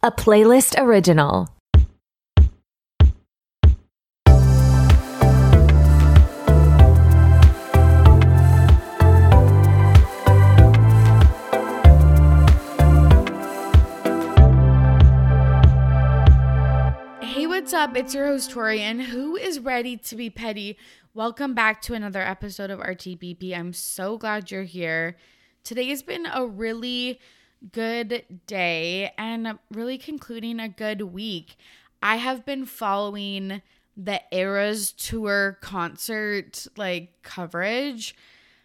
a Playlyst original. Hey, what's up? It's your host, Torian, who is ready to be petty. Welcome back to another episode of RTBP. I'm so glad you're here. Today has been a really good day and really concluding a good week. I have been following the Eras tour concert like coverage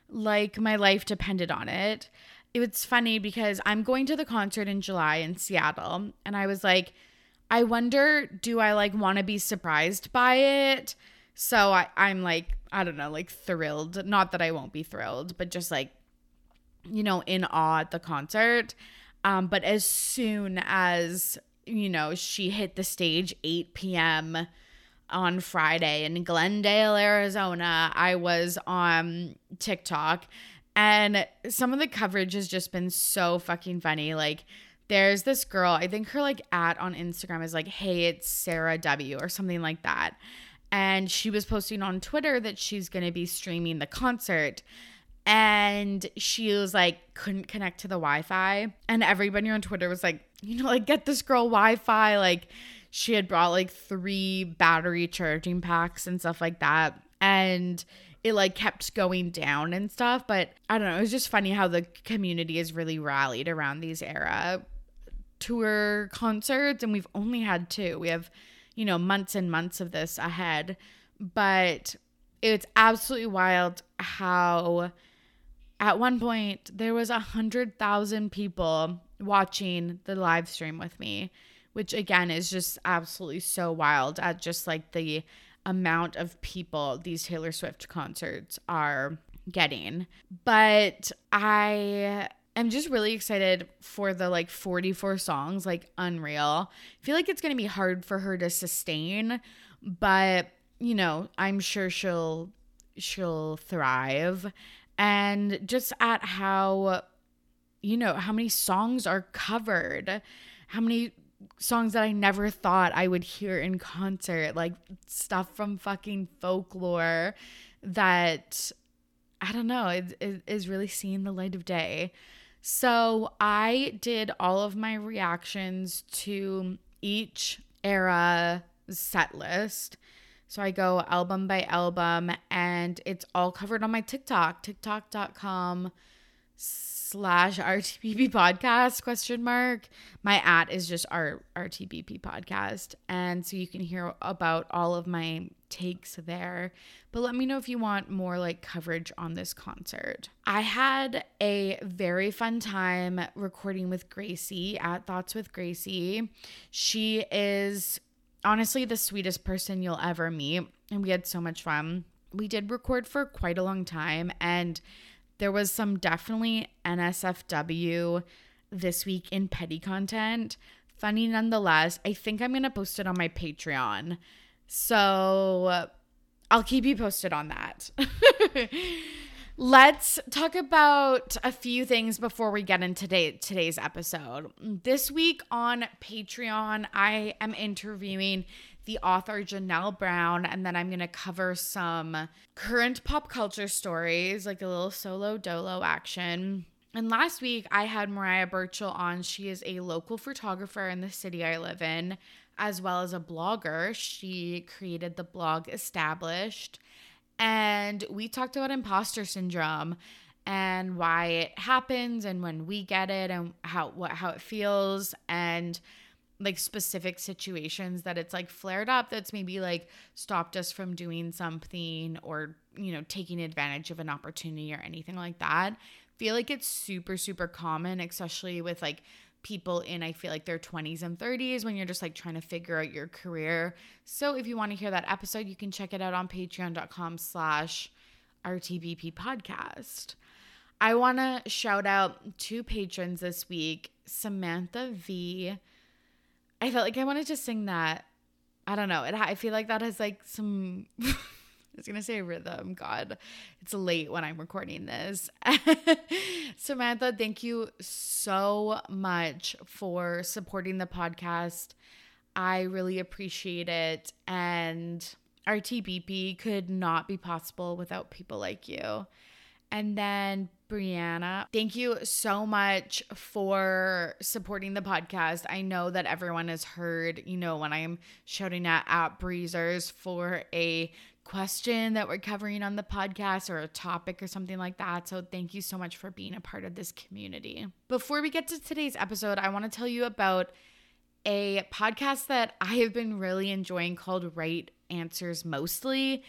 like my life depended on it. It's funny because I'm going to the concert in July in Seattle and I was like I wonder do I like want to be surprised by it? So I I'm like I don't know, like thrilled. Not that I won't be thrilled, but just like you know, in awe at the concert. Um, but as soon as, you know, she hit the stage 8 p.m. on Friday in Glendale, Arizona, I was on TikTok and some of the coverage has just been so fucking funny. Like, there's this girl, I think her like at on Instagram is like, hey, it's Sarah W or something like that. And she was posting on Twitter that she's to be streaming the concert and she was like couldn't connect to the wi-fi. And everybody on twitter was like you know like get this girl wi-fi. Like she had brought like three battery charging packs and stuff like that. And it like kept going down and stuff. But i don't know it was just funny how the community is really rallied around these era tour concerts. And we've only had two. We have you know months and months of this ahead. But it's absolutely wild how at one point there was a hundred thousand people watching the live stream with me which again is just absolutely so wild at just like the amount of people these taylor swift concerts are getting. But i am just really excited for the like 44 songs like unreal. I feel like it's going to be hard for her to sustain but you know i'm sure she'll she'll thrive and just at how you know how many songs are covered how many songs that i never thought i would hear in concert like stuff from fucking folklore that i don't know it, is really seeing the light of day. So i did all of my reactions to each era set list so I go album by album and it's all covered on my TikTok, tiktok.com slash RTBP podcast question mark. My at is just our RTBP podcast. And so you can hear about all of my takes there. But let me know if you want more like coverage on this concert. I had a very fun time recording with Gracie at Thoughts with Gracie. She is honestly the sweetest person you'll ever meet. And we had so much fun. We did record for quite a long time, and there was some definitely NSFW this week in petty content. Funny nonetheless. I think I'm going to post it on my Patreon. So I'll keep you posted on that. Let's talk about a few things before we get into today, today's episode. This week on Patreon, I am interviewing the author Janelle Brown, and then I'm going to cover some current pop culture stories, like a little solo dolo action. And last week, I had Mariah Burchill on. She is a local photographer in the city I live in, as well as a blogger. She created the blog Established and we talked about imposter syndrome and why it happens and when we get it and how what how it feels and like specific situations that it's like flared up that's maybe like stopped us from doing something or you know taking advantage of an opportunity or anything like that. Feel like it's super super common especially with like people in I feel like their 20s and 30s when you're just like trying to figure out your career. So if you want to hear that episode, you can check it out on patreon.com slash RTBP podcast. I want to shout out two patrons this week, Samantha V. I felt like I wanted to sing that. I don't know. It, I feel like that has like some was going to say rhythm. God, it's late when I'm recording this. Samantha, thank you so much for supporting the podcast. I really appreciate it. And RTBP could not be possible without people like you. And then Brianna, thank you so much for supporting the podcast. I know that everyone has heard, you know, when I'm shouting at at Breezers for a question that we're covering on the podcast or a topic or something like that. So thank you so much for being a part of this community. Before we get to today's episode, I want to tell you about a podcast that I have been really enjoying called Right Answers Mostly.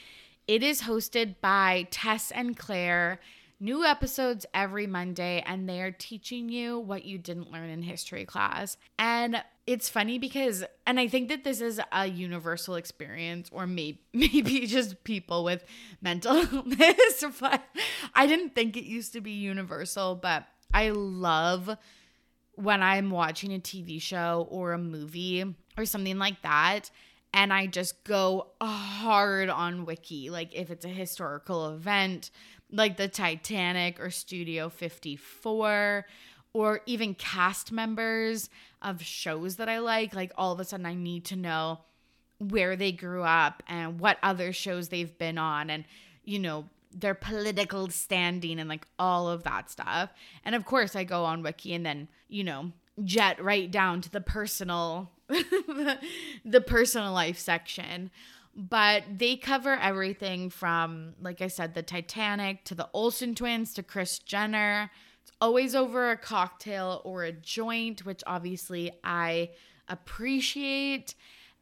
It is hosted by Tess and Claire. New episodes every Monday, and they are teaching you what you didn't learn in history class. And it's funny because, and I think that this is a universal experience, or maybe maybe just people with mental illness. But I didn't think it used to be universal. But I love when I'm watching a TV show or a movie or something like that and I just go hard on wiki like if it's a historical event like the Titanic or Studio 54 or even cast members of shows that I like like all of a sudden I need to know where they grew up and what other shows they've been on and you know their political standing and like all of that stuff. And of course, I go on Wiki and then, you know, jet right down to the personal the personal life section. But they cover everything from like I said the Titanic to the Olsen twins to Kris Jenner. It's always over a cocktail or a joint, which obviously I appreciate.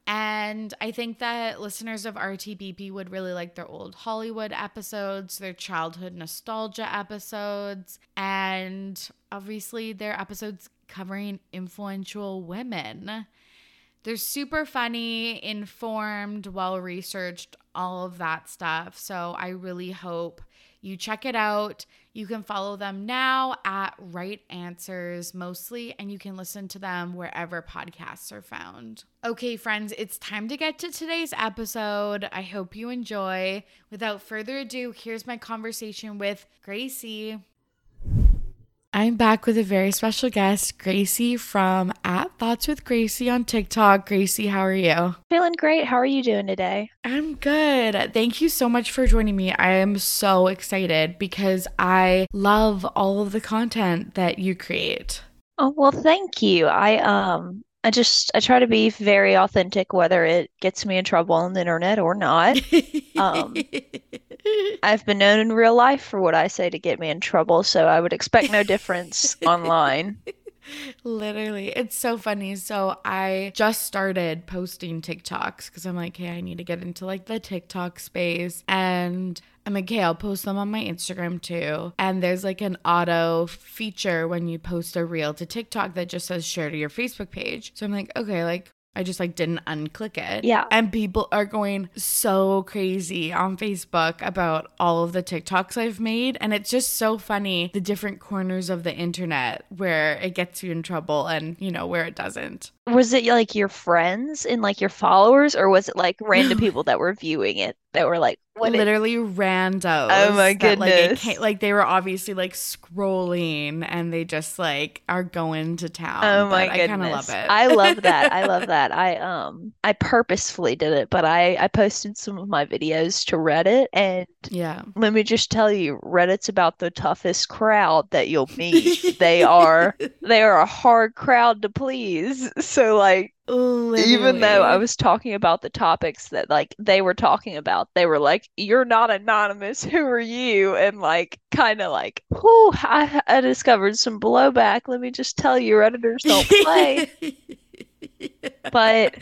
And I think that listeners of RTBP would really like their old Hollywood episodes, their childhood nostalgia episodes, and obviously their episodes covering influential women. They're super funny, informed, well researched, all of that stuff. So I really hope you check it out. You can follow them now at Right Answers mostly, and you can listen to them wherever podcasts are found. Okay, friends, it's time to get to today's episode. I hope you enjoy. Without further ado, here's my conversation with Gracie. I'm back with a very special guest, Gracie from at Thoughts with Gracie on TikTok. Gracie, how are you? Feeling great. How are you doing today? I'm good. Thank you so much for joining me. I am so excited because I love all of the content that you create. Oh, well, thank you. I um I just I try to be very authentic whether it gets me in trouble on the internet or not. Um I've been known in real life for what I say to get me in trouble, so I would expect no difference online. Literally, it's so funny. So I just started posting TikToks because I'm like, hey, I need to get into like the TikTok space. And I'm like, okay, I'll post them on my Instagram too. And there's like an auto feature when you post a reel to TikTok that just says share to your Facebook page. So I'm like, okay, like I just like didn't unclick it. Yeah. And people are going so crazy on Facebook about all of the TikToks I've made. And it's just so funny the different corners of the internet where it gets you in trouble and, you know, where it doesn't. Was it like your friends and like your followers, or was it like random people that were viewing it that were like, what literally randos. Oh my that, like, it goodness. came- like they were obviously like scrolling and they just like are going to town. Oh my but goodness. I kind of love it. I love that. I love that. I um I purposefully did it, but I I posted some of my videos to Reddit and yeah. let me just tell you, Reddit's about the toughest crowd that you'll meet. they are they are a hard crowd to please. So like even though I was talking about the topics that like they were talking about, they were like, "You're not anonymous. Who are you?" And like, kind of like, "Whew, I, I discovered some blowback. Let me just tell you, Redditors don't play." But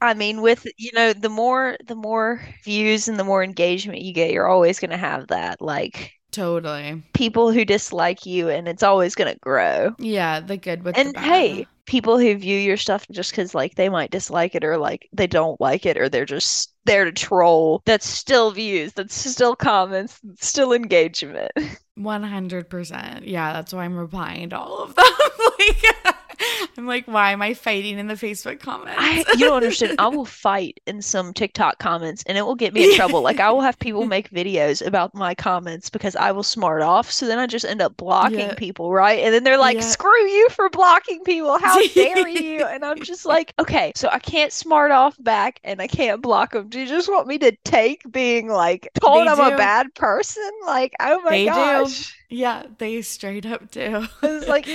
I mean, with you know, the more the more views and the more engagement you get, you're always gonna have that like totally. people who dislike you, and it's always gonna grow. Yeah, the good with the And hey, people who view your stuff just because like they might dislike it or like they don't like it or they're just there to troll, that's still views, that's still comments, that's still engagement. 100%. Yeah, that's why I'm replying to all of them. like, I'm like, why am I fighting in the Facebook comments? I, you don't understand. I will fight in some TikTok comments and it will get me in trouble. Like I will have people make videos about my comments because I will smart off. So then I just end up blocking Yeah. people, right? And then they're like, Yeah. screw you for blocking people. How dare you? And I'm just like, okay, so I can't smart off back and I can't block them. Do you just want me to take being like told They I'm a bad person? Like, oh my They do. gosh. yeah, they straight up do. It's like-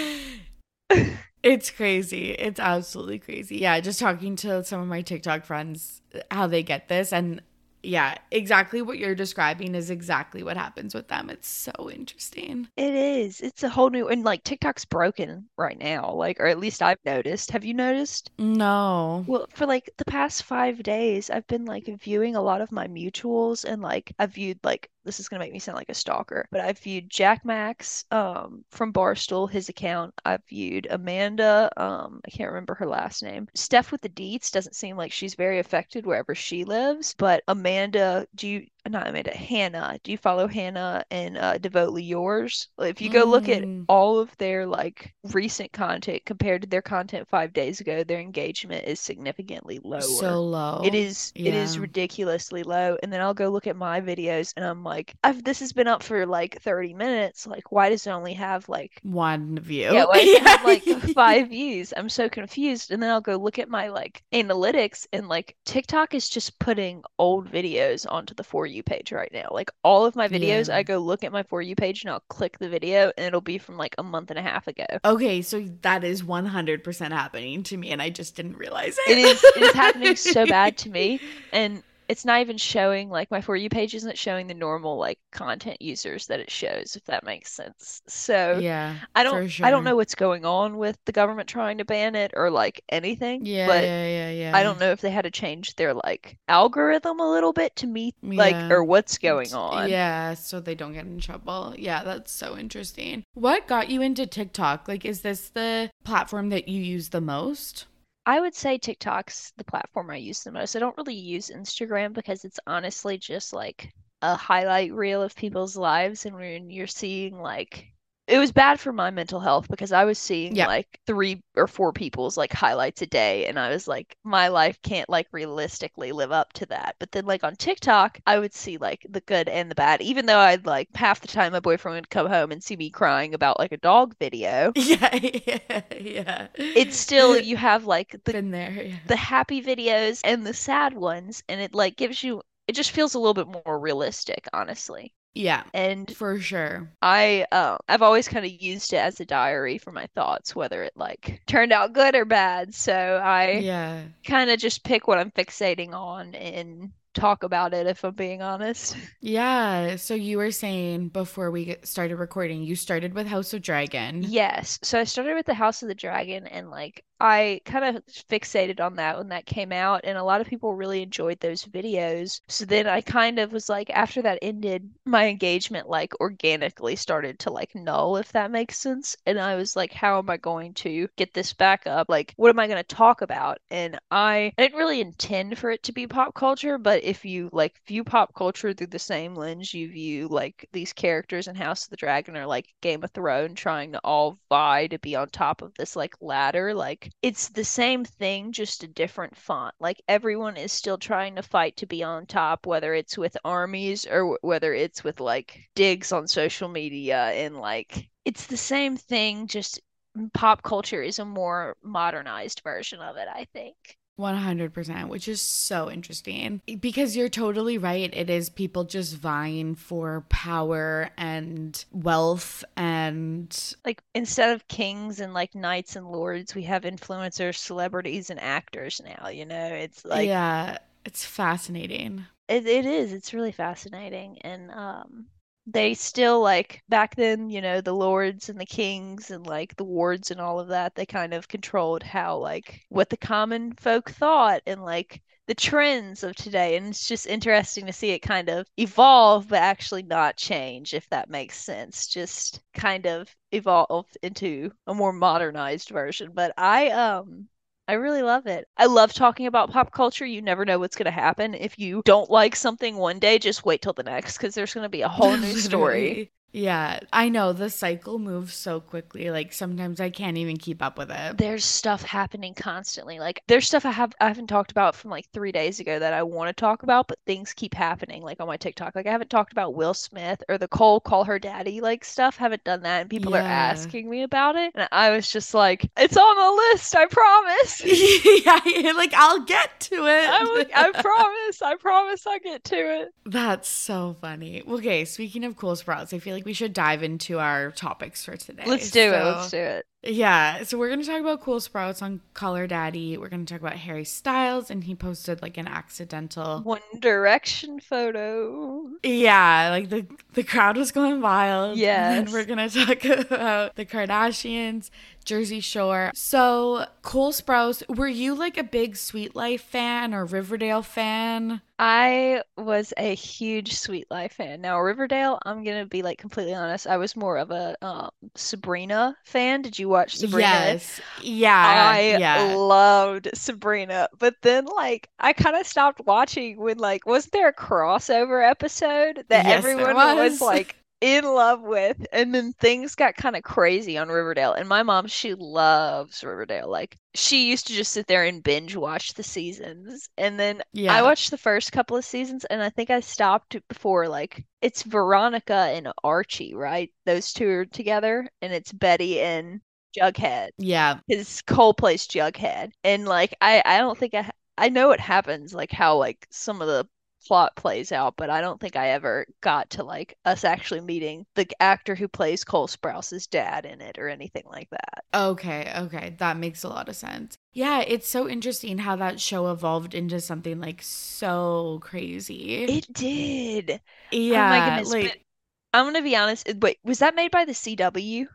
it's crazy. It's absolutely crazy. Yeah, just talking to some of my TikTok friends how they get this and yeah, exactly what you're describing is exactly what happens with them. It's so interesting. It is. It's a whole new and like TikTok's broken right now, like or at least I've noticed. Have you noticed? No. Well, for like the past five days, I've been like viewing a lot of my mutuals and like I've viewed like this is gonna make me sound like a stalker, but I've viewed Jack Max um from Barstool, his account. I've viewed Amanda, um, I can't remember her last name. Steph with the Deets doesn't seem like she's very affected wherever she lives, but Amanda, do you not Amanda, Hannah, do you follow Hannah and uh Devotely Yours? If you go look at Mm. all of their like recent content compared to their content five days ago, their engagement is significantly lower. So low. It is it is ridiculously low. And then I'll go look at my videos and I'm like, I've this has been up for like 30 minutes. Like, why does it only have like one view. yeah, why does have like five views? I'm so confused. And then I'll go look at my like analytics and like TikTok is just putting old videos onto the For You page right now. Like all of my videos, Yeah. I go look at my For You page and I'll click the video and it'll be from like a month and a half ago. Okay, so that is 100% happening to me and I just didn't realize it. It is it is happening so bad to me and it's not even showing like my For You page isn't showing the normal like content users that it shows, if that makes sense. So Yeah. I don't sure. I don't know what's going on with the government trying to ban it or like anything, Yeah, but yeah, yeah, yeah. I don't know if they had to change their like algorithm a little bit to meet like Yeah. or what's going on. Yeah, so they don't get in trouble. Yeah, that's so interesting. What got you into TikTok? Like, is this the platform that you use the most? I would say TikTok's the platform I use the most. I don't really use Instagram because it's honestly just like a highlight reel of people's lives. And when you're seeing like, it was bad for my mental health because I was seeing Yeah. like three or four people's like highlights a day. And I was like, my life can't like realistically live up to that. But then like on TikTok, I would see like the good and the bad, even though I'd like half the time my boyfriend would come home and see me crying about like a dog video. Yeah, yeah, yeah. It's still, you have like the been there. Yeah. the happy videos and the sad ones and it like gives you it just feels a little bit more realistic honestly yeah, and for sure. i uh, i've always kind of used it as a diary for my thoughts whether it like turned out good or bad so i Yeah. kind of just pick what i'm fixating on and talk about it if i'm being honest Yeah. So you were saying before we started recording, you started with House of Dragon. Yes. So I started with the House of the Dragon and like I kind of fixated on that when that came out and a lot of people really enjoyed those videos. So then I kind of was like after that ended, my engagement like organically started to like null if that makes sense. And I was like how am I going to get this back up? Like what am I going to talk about? And I, I didn't really intend for it to be pop culture, but if you like view pop culture through the same lens you view like these characters in House of the Dragon or like Game of Thrones trying to all vie to be on top of this like ladder, like it's the same thing, just a different font. Like everyone is still trying to fight to be on top, whether it's with armies or w- whether it's with like digs on social media and like it's the same thing, just pop culture is a more modernized version of it, I think. 100%, which is so interesting because you're totally right. It is people just vying for power and wealth and like instead of kings and like knights and lords, we have influencers, celebrities, and actors now. You know, it's like yeah, it's fascinating. it, it is. It's really fascinating, and um, they still like back then. You know, the lords and the kings and like the wards and all of that. They kind of controlled how like what the common folk thought and like the trends of today and it's just interesting to see it kind of evolve but actually not change if that makes sense just kind of evolve into a more modernized version but i um I really love it. I love talking about pop culture. You never know what's going to happen. If you don't like something one day, just wait till the next because there's going to be a whole new story. Yeah, I know the cycle moves so quickly. Like sometimes I can't even keep up with it. There's stuff happening constantly. Like there's stuff I have I haven't talked about from like three days ago that I want to talk about, but things keep happening like on my TikTok. Like I haven't talked about Will Smith or the Cole call her daddy like stuff. Haven't done that, and people are asking me about it, and I was just like, it's on the list. I promise. yeah, like I'll get to it. I, I promise. I promise I'll get to it. That's so funny. Okay, speaking of Cole Sprouse, I feel like we should dive into our topics for today. Let's do it. Let's do it. Yeah, so we're gonna talk about Cole Sprouse on Call Her Daddy. We're gonna talk about Harry Styles, and he posted like an accidental. One Direction photo. Yeah, like the the crowd was going wild. Yeah, And we're gonna talk about the Kardashians, Jersey Shore. So Cole Sprouse. Were you like a big Suite Life fan or Riverdale fan? I was a huge Suite Life fan. Now, Riverdale, I'm gonna be like completely honest. I was more of a um, Sabrina fan. Did you watch Sabrina? Yes. Yeah. I yeah. loved Sabrina, but then like I kind of stopped watching when like wasn't there a crossover episode that Yes, everyone was. was like in love with, and then things got kind of crazy on Riverdale. And my mom, she loves Riverdale. Like she used to just sit there and binge watch the seasons, and then Yeah. I watched the first couple of seasons, and I think I stopped before like it's Veronica and Archie, right? Those two are together, and it's Betty and Jughead yeah. his Cole plays Jughead, and like I I don't think I I know it happens like how like some of the plot plays out, but I don't think I ever got to like us actually meeting the actor who plays Cole Sprouse's dad in it or anything like that. Okay, okay. That makes a lot of sense. Yeah, it's so interesting how that show evolved into something like so crazy. It did. yeah, oh my goodness. like I'm gonna be honest. Wait, was that made by the CW?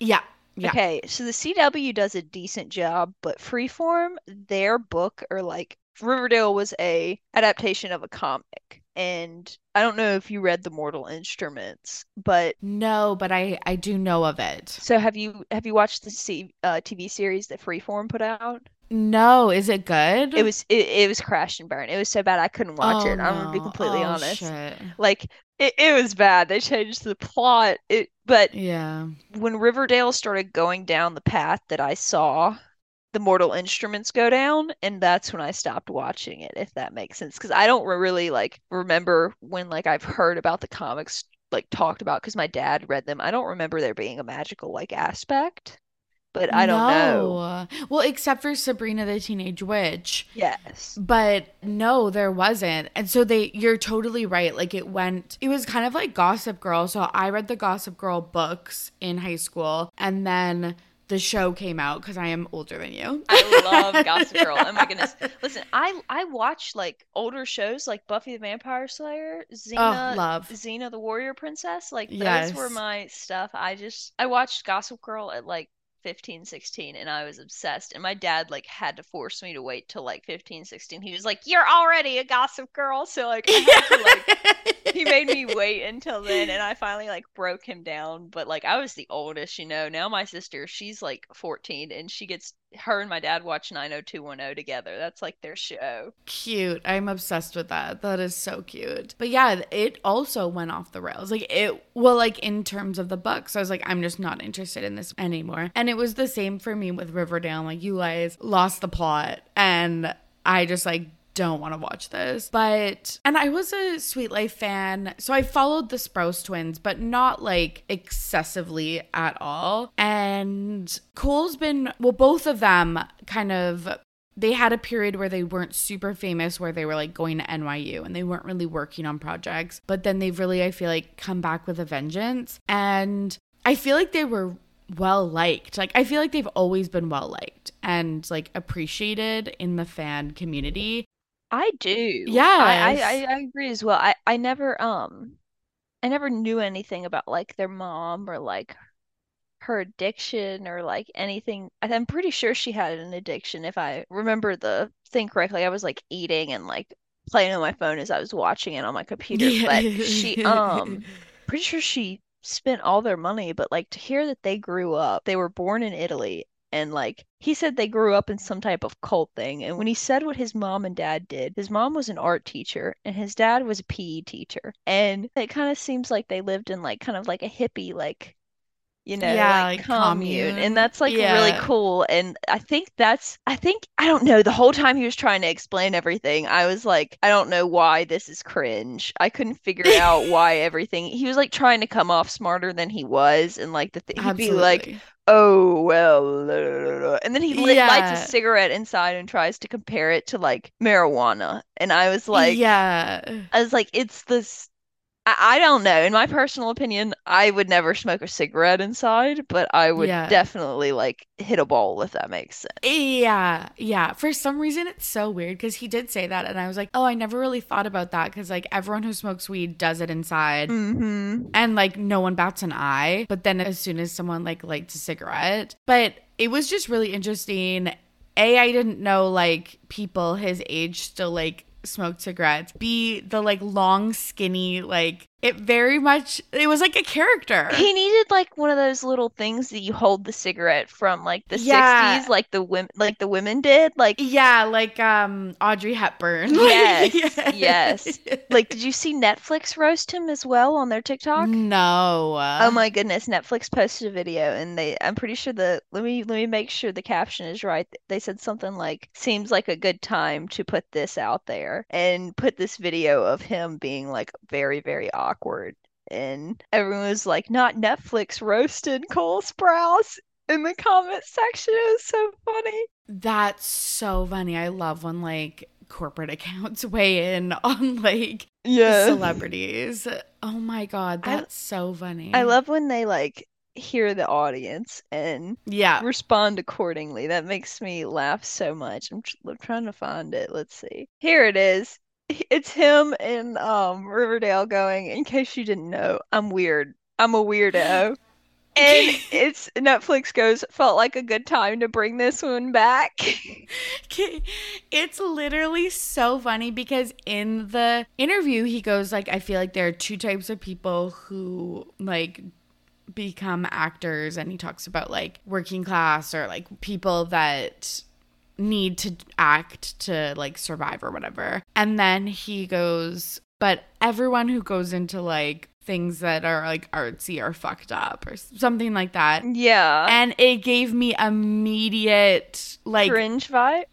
yeah, yeah. Okay, so the CW does a decent job, but Freeform, their book or like Riverdale was a adaptation of a comic. And I don't know if you read The Mortal Instruments, but No, but I I do know of it. so have you have you watched the C, uh, TV series that Freeform put out? No, is it good? It was it, it was crash and burn. It was so bad I couldn't watch Oh, it. I'm gonna be completely Oh, honest. shit. Like it, it was bad. They changed the plot. It but Yeah. when Riverdale started going down the path that I saw the Mortal Instruments go down, and that's when I stopped watching it, if that makes sense. Because I don't really like remember when like I've heard about the comics like talked about because my dad read them. I don't remember there being a magical like aspect, but I don't know. No. Well, except for Sabrina the Teenage Witch. Yes. But no, there wasn't. And so they you're totally right. Like it went it was kind of like Gossip Girl. So I read the Gossip Girl books in high school and then the show came out cuz I am older than you. I love Gossip Girl. Oh my goodness. Listen, I I watch like older shows like Buffy the Vampire Slayer, oh, Xena, Oh, love. Xena the Warrior Princess. Like those Yes. were my stuff. I just I watched Gossip Girl at like 15, 16 and I was obsessed. And my dad like had to force me to wait till like 15, 16. He was like, "You're already a Gossip Girl." So like I had to like he made me wait until then and I finally like broke him down. But like I was the oldest, you know. Now my sister, she's like 14 and she gets her and my dad watch 90210 together. That's like their show. cute. I'm obsessed with that. That is so cute. But yeah, it also went off the rails. Like it well like in terms of the books. I was like I'm just not interested in this anymore. And it was the same for me with Riverdale. Like you guys lost the plot and I just like don't want to watch this. But and I was a Suite Life fan, so I followed the Sprouse twins, but not like excessively at all. And Cole's been well, both of them kind of they had a period where they weren't super famous where they were like going to NYU and they weren't really working on projects but then they've really I feel like come back with a vengeance and I feel like they were well liked like I feel like they've always been well liked and like appreciated in the fan community I do. Yeah. I, I I agree as well. I, I never um I never knew anything about like their mom or like her addiction or like anything. I'm pretty sure she had an addiction if I remember the thing correctly. I was like eating and like playing on my phone as I was watching it on my computer. But she um pretty sure she spent all their money, but like to hear that they grew up, they were born in Italy and like he said they grew up in some type of cult thing. And when he said what his mom and dad did, his mom was an art teacher and his dad was a PE teacher. And it kind of seems like they lived in like kind of like a hippie like you know, Yeah, like like commune. And that's like really cool. And I think that's, I think, I don't know, the whole time he was trying to explain everything, I was like, I don't know why this is cringe. I couldn't figure out why everything, he was like trying to come off smarter than he was. And like the th he'd be like. Oh, well, la, la, la, la," and then he lit, lights a cigarette inside and tries to compare it to like marijuana. And I was like, yeah. I was like, it's this. I, I don't know. In my personal opinion, I would never smoke a cigarette inside, but I would Yeah. definitely like hit a bowl if that makes sense. Yeah, yeah. For some reason, it's so weird because he did say that, and I was like, oh, I never really thought about that because like everyone who smokes weed does it inside, Mm-hmm. and like no one bats an eye. But then as soon as someone like lights a cigarette, but it was just really interesting. A, I didn't know like people his age still like smoked cigarettes. be the like long, skinny, like it very much. It was like a character. He needed like one of those little things that you hold the cigarette from, like the Yeah. 60s, like the women, like the women did. Like, yeah, like um Audrey Hepburn. Yes, Like, yes. like, did you see Netflix roast him as well on their TikTok? No. Oh my goodness, Netflix posted a video and they I'm pretty sure the let me let me make sure the caption is right. They said something like seems like a good time to put this out there and put this video of him being like very very awkward and everyone was like not Netflix roasted Cole Sprouse in the comment section. It was so funny. That's so funny. I love when like corporate accounts weigh in on like Yeah. celebrities. Oh my god, I- that's so funny. I love when they like hear the audience and Yeah. respond accordingly. That makes me laugh so much. I'm, tr- I'm trying to find it. Let's see. Here it is. It's him in um Riverdale going, in case you didn't know, I'm weird. I'm a weirdo. And it's Netflix goes, felt like a good time to bring this one back. It's literally so funny because in the interview he goes like I feel like there are two types of people who like become actors and he talks about like working class or like people that need to act to like survive or whatever. And then he goes, but everyone who goes into like things that are like artsy or fucked up or something like that. Yeah. And it gave me immediate like Cringe vibe.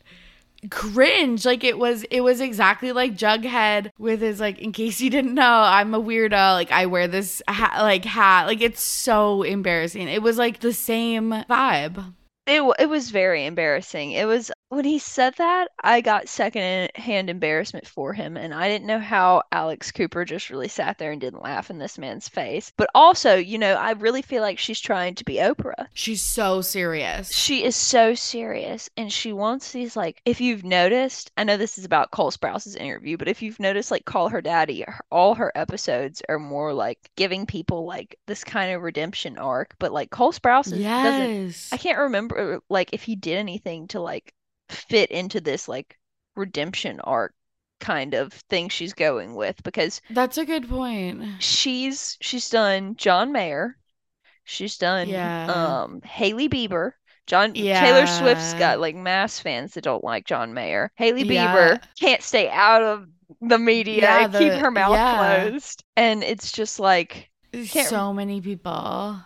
cringe like it was it was exactly like jughead with his like in case you didn't know i'm a weirdo like i wear this hat like hat like it's so embarrassing it was like the same vibe It, it was very embarrassing. It was when he said that, I got second-hand embarrassment for him, and I didn't know how Alex Cooper just really sat there and didn't laugh in this man's face. But also, you know, I really feel like she's trying to be Oprah. she's so serious She is so serious, and she wants these like. If you've noticed, I know this is about Cole Sprouse's interview, but if you've noticed, like Call Her Daddy, all her episodes are more like giving people like this kind of redemption arc. But like Cole Sprouse is, doesn't I can't remember like if he did anything to like fit into this like redemption arc kind of thing she's going with because that's a good point she's she's done John Mayer, she's done Yeah. um Hailey Bieber. John yeah Taylor Swift's Yeah. got like mass fans that don't like John Mayer. Hailey Yeah. Bieber can't stay out of the media Yeah, and keep the- her mouth yeah. closed. And it's just like Can't- so many people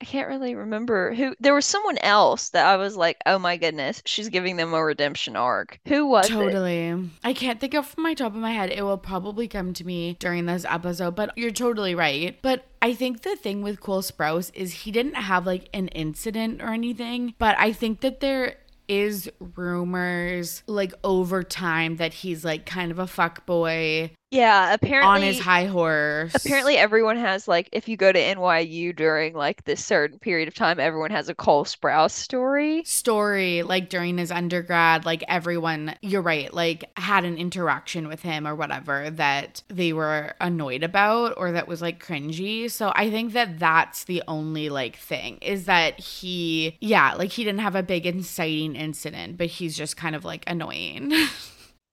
I can't really remember who. There was someone else that I was like, oh my goodness, she's giving them a redemption arc. Who was it? Totally. I can't think of from my top of my head. It will probably come to me during this episode, but you're totally right. But I think the thing with Cole Sprouse is he didn't have like an incident or anything, but I think that there is rumors like over time that he's like kind of a fuck boy Yeah, apparently. on his high horse. Apparently, everyone has like, if you go to NYU during like this certain period of time, everyone has a Cole Sprouse story. story like during his undergrad like everyone you're right like had an interaction with him or whatever that they were annoyed about or that was like cringy so i think that that's the only like thing is that he yeah like he didn't have a big inciting incident but he's just kind of like annoying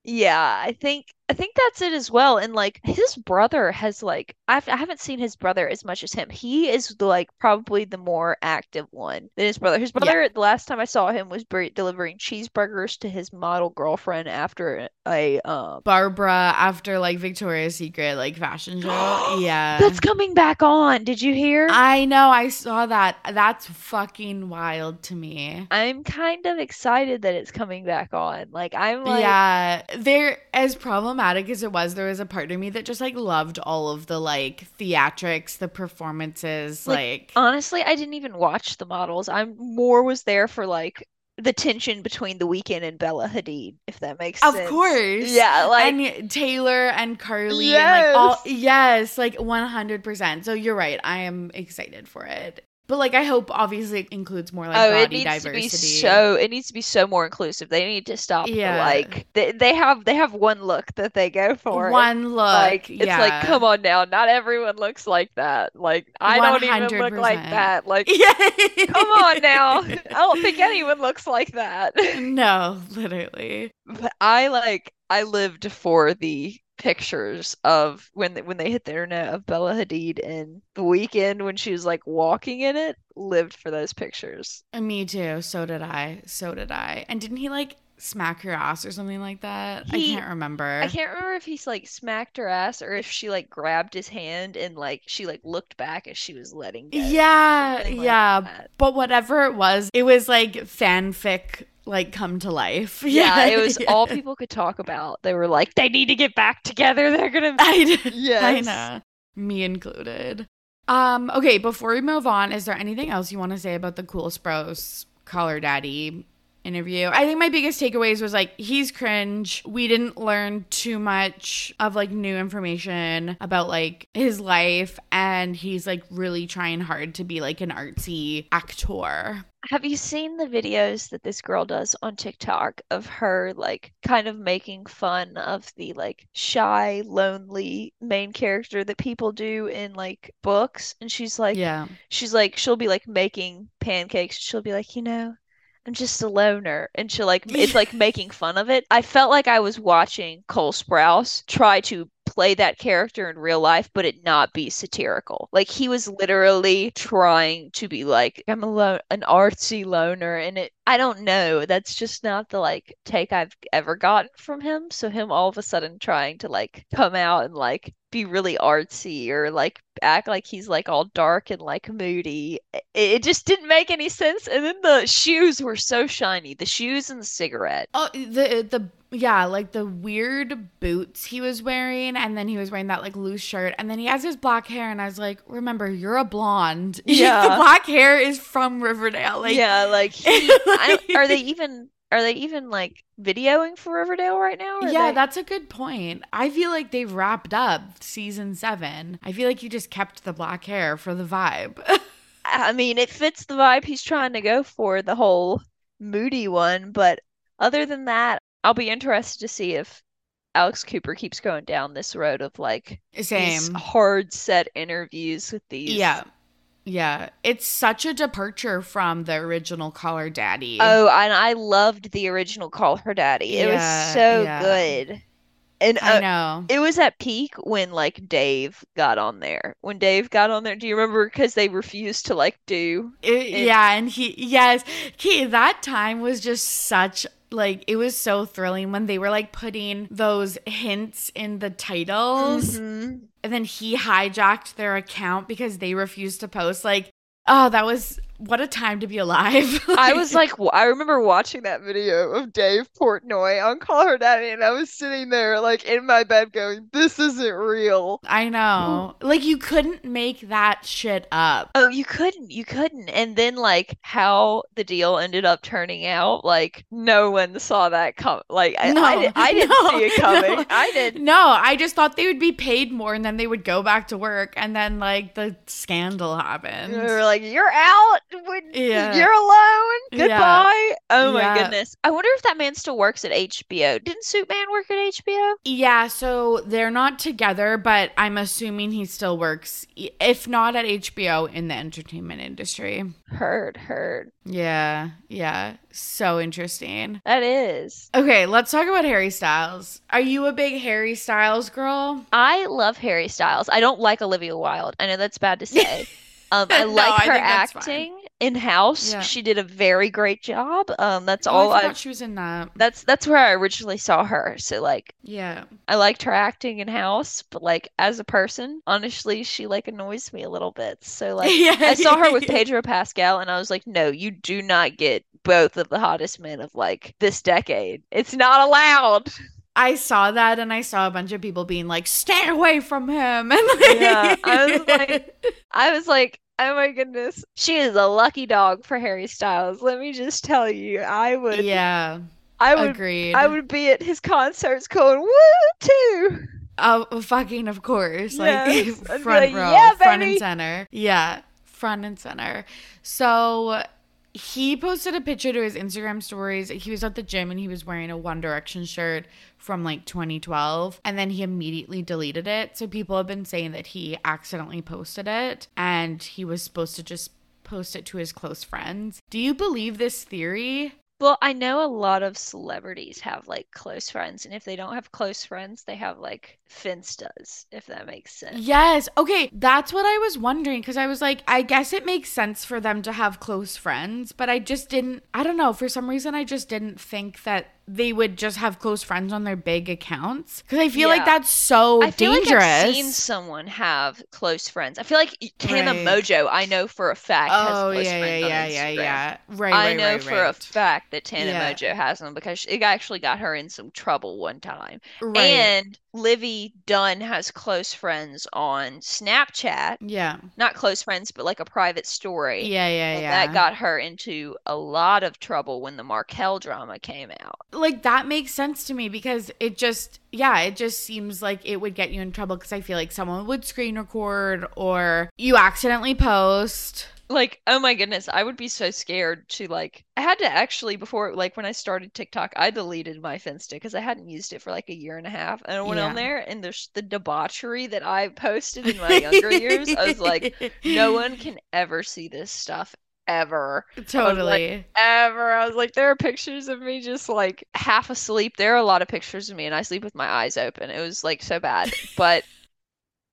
Yeah, I think I think that's it as well. And like his brother has like I've, I haven't seen his brother as much as him. He is like probably the more active one than his brother. His brother, yeah. the last time I saw him was delivering cheeseburgers to his model girlfriend after a um Barbara after like Victoria's Secret like fashion show. yeah, that's coming back on. Did you hear? I know. I saw that. That's fucking wild to me. I'm kind of excited that it's coming back on. Like I'm like yeah. There as as it was, there was a part of me that just like loved all of the like theatrics, the performances. Like, like honestly, I didn't even watch the models. I'm more was there for like the tension between the Weeknd and Bella Hadid, if that makes of sense. Of course. Yeah, like and Taylor and Carly yes. and like all yes, like 100%. So you're right. I am excited for it. But like I hope obviously it includes more like oh, body it needs diversity. To be so it needs to be so more inclusive. They need to stop yeah. like they, they have they have one look that they go for. One look. Like it's yeah. like come on now, not everyone looks like that. Like I 100%. don't even look like that. Like yeah. come on now. I don't think anyone looks like that. No, literally. But I like I lived for the pictures of when they, when they hit the internet of Bella Hadid in the Weeknd when she was like walking in it. Lived for those pictures. And me too. So did I. So did I. And didn't he like smack her ass or something like that? He, I can't remember. I can't remember if he's like smacked her ass or if she like grabbed his hand and like she like looked back as she was letting go. Yeah, yeah. Like but whatever it was, it was like fanfic like come to life. Yeah, yeah it was yeah. all people could talk about. They were like, they need to get back together. They're gonna. I, yes. I know, me included. Um. Okay. Before we move on, is there anything else you want to say about the Cole Sprouse Call Daddy interview. I think my biggest takeaways was like he's cringe. We didn't learn too much of like new information about like his life and he's like really trying hard to be like an artsy actor. Have you seen the videos that this girl does on TikTok of her like kind of making fun of the like shy, lonely main character that people do in like books? And she's like, yeah, she's like, she'll be like making pancakes. She'll be like, you know, I'm just a loner. And she like it's like making fun of it. I felt like I was watching Cole Sprouse try to play that character in real life, but it not be satirical. Like he was literally trying to be like, I'm a lo- an artsy loner, and it. I don't know. That's just not the like take I've ever gotten from him. So him all of a sudden trying to like come out and like be really artsy or like act like he's like all dark and like moody. It, it, just didn't make any sense. And then the shoes were so shiny. The shoes and the cigarette. Oh, the the yeah, like the weird boots he was wearing, and then he was wearing that like loose shirt, and then he has his black hair, and I was like, remember, you're a blonde. Yeah, the black hair is from Riverdale. Like, yeah, like, he, like are they even are they even like videoing for Riverdale right now? Yeah, they... that's a good point. I feel like they've wrapped up season seven. I feel like you just kept the black hair for the vibe. I mean, it fits the vibe he's trying to go for, the whole moody one. But other than that, I'll be interested to see if Alex Cooper keeps going down this road of like same hard set interviews with these yeah yeah, it's such a departure from the original Call Her Daddy. Oh, and I loved the original Call Her Daddy. It yeah, was so yeah. good. And uh, I know it was at peak when like Dave got on there. When Dave got on there, do you remember? Because they refused to like do. It, it, yeah, and he yes, he that time was just such like it was so thrilling when they were like putting those hints in the titles mm-hmm. and then he hijacked their account because they refused to post like oh that was what a time to be alive. I was like, I remember watching that video of Dave Portnoy on Call Her Daddy, and I was sitting there, like, in my bed going, this isn't real. I know. like, you couldn't make that shit up. Oh, you couldn't. You couldn't. And then, like, how the deal ended up turning out, like, no one saw that come. Like, I, no, I, I didn't no, see it coming. No. I did. No, I just thought they would be paid more, and then they would go back to work, and then, like, the scandal happened. They were like, you're out When Yeah. you're alone, Yeah. goodbye. Oh my Yeah. goodness. I wonder if that man still works at HBO. Didn't Suitman work at HBO? Yeah, so they're not together, but I'm assuming he still works, if not at HBO, in the entertainment industry. Heard, heard. Yeah, yeah. So interesting. That is. Okay, let's talk about Harry Styles. Are you a big Harry Styles girl? I love Harry Styles. I don't like Olivia Wilde. I know that's bad to say. Um, I No, like her fine. acting in house. Yeah. She did a very great job. Um, that's Oh, all I I. she was in that. That's that's where I originally saw her. So like Yeah. I liked her acting in house, but like as a person, honestly, she like annoys me a little bit. So like yeah. I saw her with Pedro Pascal and I was like, no, you do not get both of the hottest men of like this decade. It's not allowed. I saw that and I saw a bunch of people being like, "Stay away from him." And Yeah, I was like- I was like, oh my goodness. She is a lucky dog for Harry Styles. Let me just tell you. I would yeah, I would agreed. I would be at his concerts going, woo too. Oh, fucking of course. Like Yes, I'd front like, row, "Yeah, front baby." and center. Yeah, front and center. So he posted a picture to his Instagram stories. He was at the gym and he was wearing a One Direction shirt from like 2012 and then he immediately deleted it. So people have been saying that he accidentally posted it and he was supposed to just post it to his close friends. Do you believe this theory? Well, I know a lot of celebrities have like close friends, and if they don't have close friends, they have like finstas, if that makes sense. Yes. Okay. That's what I was wondering because I was like, I guess it makes sense for them to have close friends, but I just didn't, I don't know. For some reason, I just didn't think that they would just have close friends on their big accounts because I feel like that's so I feel dangerous. like I've seen someone have close friends. I feel like Tana Right. Mongeau, I know for a fact, has oh, close yeah, yeah, yeah, yeah, yeah. Right, I right, know right, for a fact that Tana Yeah. Mongeau has them because it actually got her in some trouble one time. Right. And Livvy Dunne has close friends on Snapchat. yeah. Not close friends, but like a private story. Yeah, yeah, And yeah. that got her into a lot of trouble when the Markel drama came out. like that makes sense to me because it just yeah it just seems like it would get you in trouble because i feel like someone would screen record or you accidentally post Like, oh my goodness, I would be so scared to like. I had to actually before, like when I started TikTok, I deleted my Finsta because I hadn't used it for like a year and a half, and I went on there and there's the debauchery that I posted in my younger years. I was like, no one can ever see this stuff ever. totally Ever. I was like, there are pictures of me just like half asleep. There are a lot of pictures of me, and I sleep with my eyes open. It was like so bad. But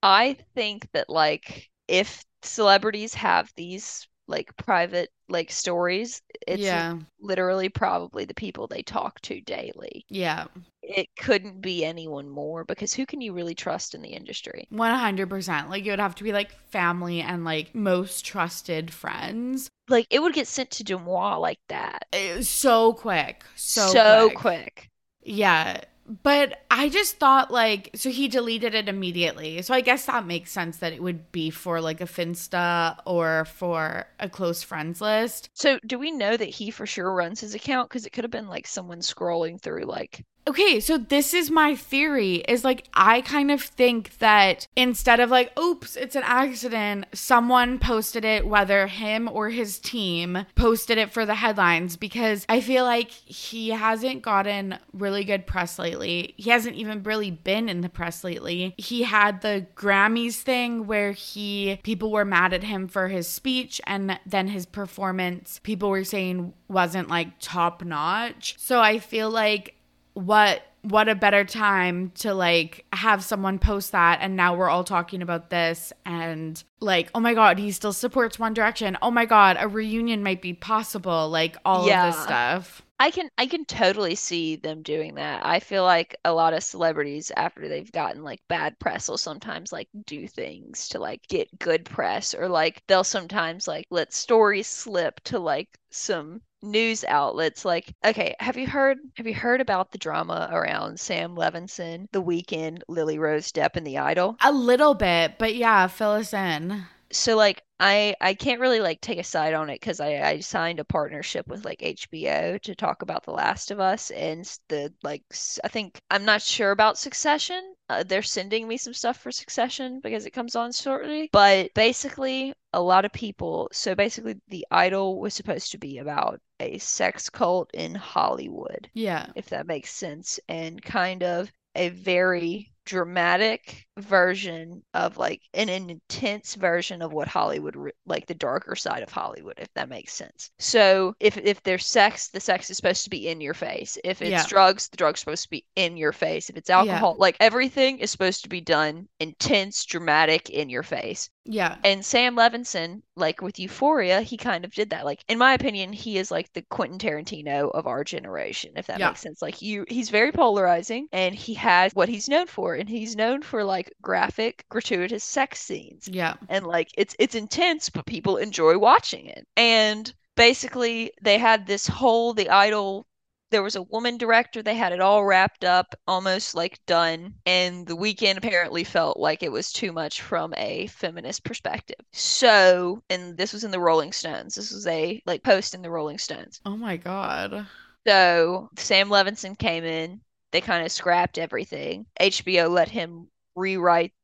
I think that like if celebrities have these like private like stories, it's yeah literally probably the people they talk to daily. yeah It couldn't be anyone more because who can you really trust in the industry? 100% like it would have to be like family and like most trusted friends Like it would get sent to DeuxMoi like that. It so quick so, so quick. quick. Yeah. But I just thought like so he deleted it immediately. So I guess that makes sense that it would be for like a Finsta or for a close friends list. So do we know that he for sure runs his account? Because it could have been like someone scrolling through like Okay, so this is my theory is like I kind of think that instead of like oops, it's an accident, someone posted it whether him or his team posted it for the headlines because I feel like he hasn't gotten really good press lately. He hasn't even really been in the press lately. He had the Grammys thing where he people were mad at him for his speech and then his performance people were saying wasn't like top notch. So I feel like what what a better time to like have someone post that and now we're all talking about this and like oh my god he still supports one direction oh my god a reunion might be possible like all Yeah. of this stuff I can I can totally see them doing that. I feel like a lot of celebrities after they've gotten like bad press will sometimes like do things to like get good press or like they'll sometimes like let stories slip to like some news outlets like okay have you heard have you heard about the drama around Sam Levinson the Weeknd Lily Rose Depp and the Idol a little bit but yeah fill us in so like I I can't really like take a side on it because I I signed a partnership with like HBO to talk about The Last of Us and the like I think I'm not sure about Succession. Uh, they're sending me some stuff for Succession because it comes on shortly. But basically, a lot of people, so basically the idol was supposed to be about a sex cult in Hollywood, Yeah. if that makes sense, and kind of a very dramatic version of like an, an intense version of what Hollywood re- like the darker side of Hollywood if that makes sense. So if if there's sex the sex is supposed to be in your face. If it's Yeah. drugs the drugs supposed to be in your face. If it's alcohol like everything is supposed to be done intense dramatic in your face. Yeah. And Sam Levinson, like with Euphoria, he kind of did that. Like, in my opinion, he is like the Quentin Tarantino of our generation, if that Yeah. makes sense. Like, you, he's very polarizing, and he has what he's known for, and he's known for like graphic, gratuitous sex scenes, Yeah. and like it's it's intense, but people enjoy watching it. And basically, they had this whole the idol. There was a woman director. They had it all wrapped up, almost like done. And the Weeknd apparently felt like it was too much from a feminist perspective. So, and this was in the Rolling Stones. This was a like post in the Rolling Stones. Oh my god. So Sam Levinson came in. They kind of scrapped everything. HBO let him rewrite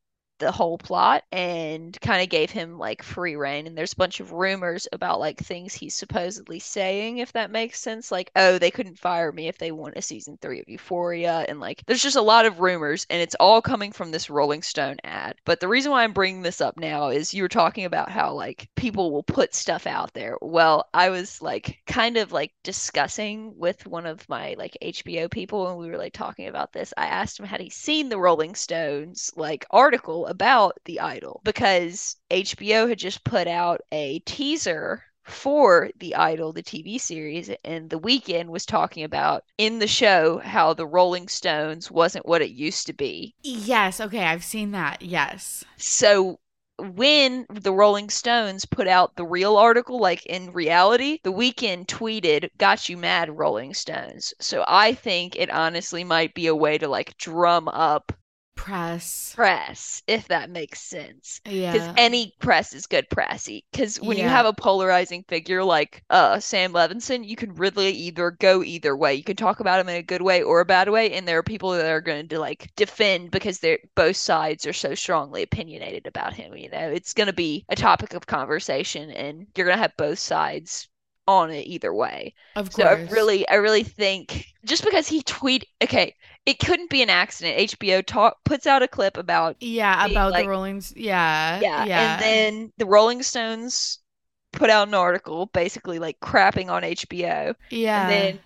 the whole plot and kind of gave him like free reign. And there's a bunch of rumors about like things he's supposedly saying, if that makes sense. Like, oh, they couldn't fire me if they want a season three of Euphoria. And like, there's just a lot of rumors, and it's all coming from this Rolling Stone ad. But the reason why I'm bringing this up now is you were talking about how like people will put stuff out there. Well, I was like kind of like discussing with one of my like HBO people, and we were like talking about this. I asked him had he seen the Rolling Stones like article about the idol because HBO had just put out a teaser for the idol the tv series and the Weeknd was talking about in the show how the rolling stones wasn't what it used to be Yes. Okay. I've seen that. Yes. so when the Rolling Stones put out the real article, like in reality, the Weeknd tweeted, Got you mad, Rolling Stones. So I think it honestly might be a way to like drum up Press. press, if that makes sense. yeah Because any press is good pressy. Because when you have a polarizing figure like uh Sam Levinson, you can really either go either way. You can talk about him in a good way or a bad way, and there are people that are going to like defend because they're both sides are so strongly opinionated about him. You know, it's going to be a topic of conversation, and you're going to have both sides on it either way. Of course. So. I really, I really think just because he tweet, okay, it couldn't be an accident. HBO talk puts out a clip about Yeah. About like- the Rollings. Yeah. yeah, Yeah. and then the Rolling Stones put out an article basically like crapping on HBO, yeah. and then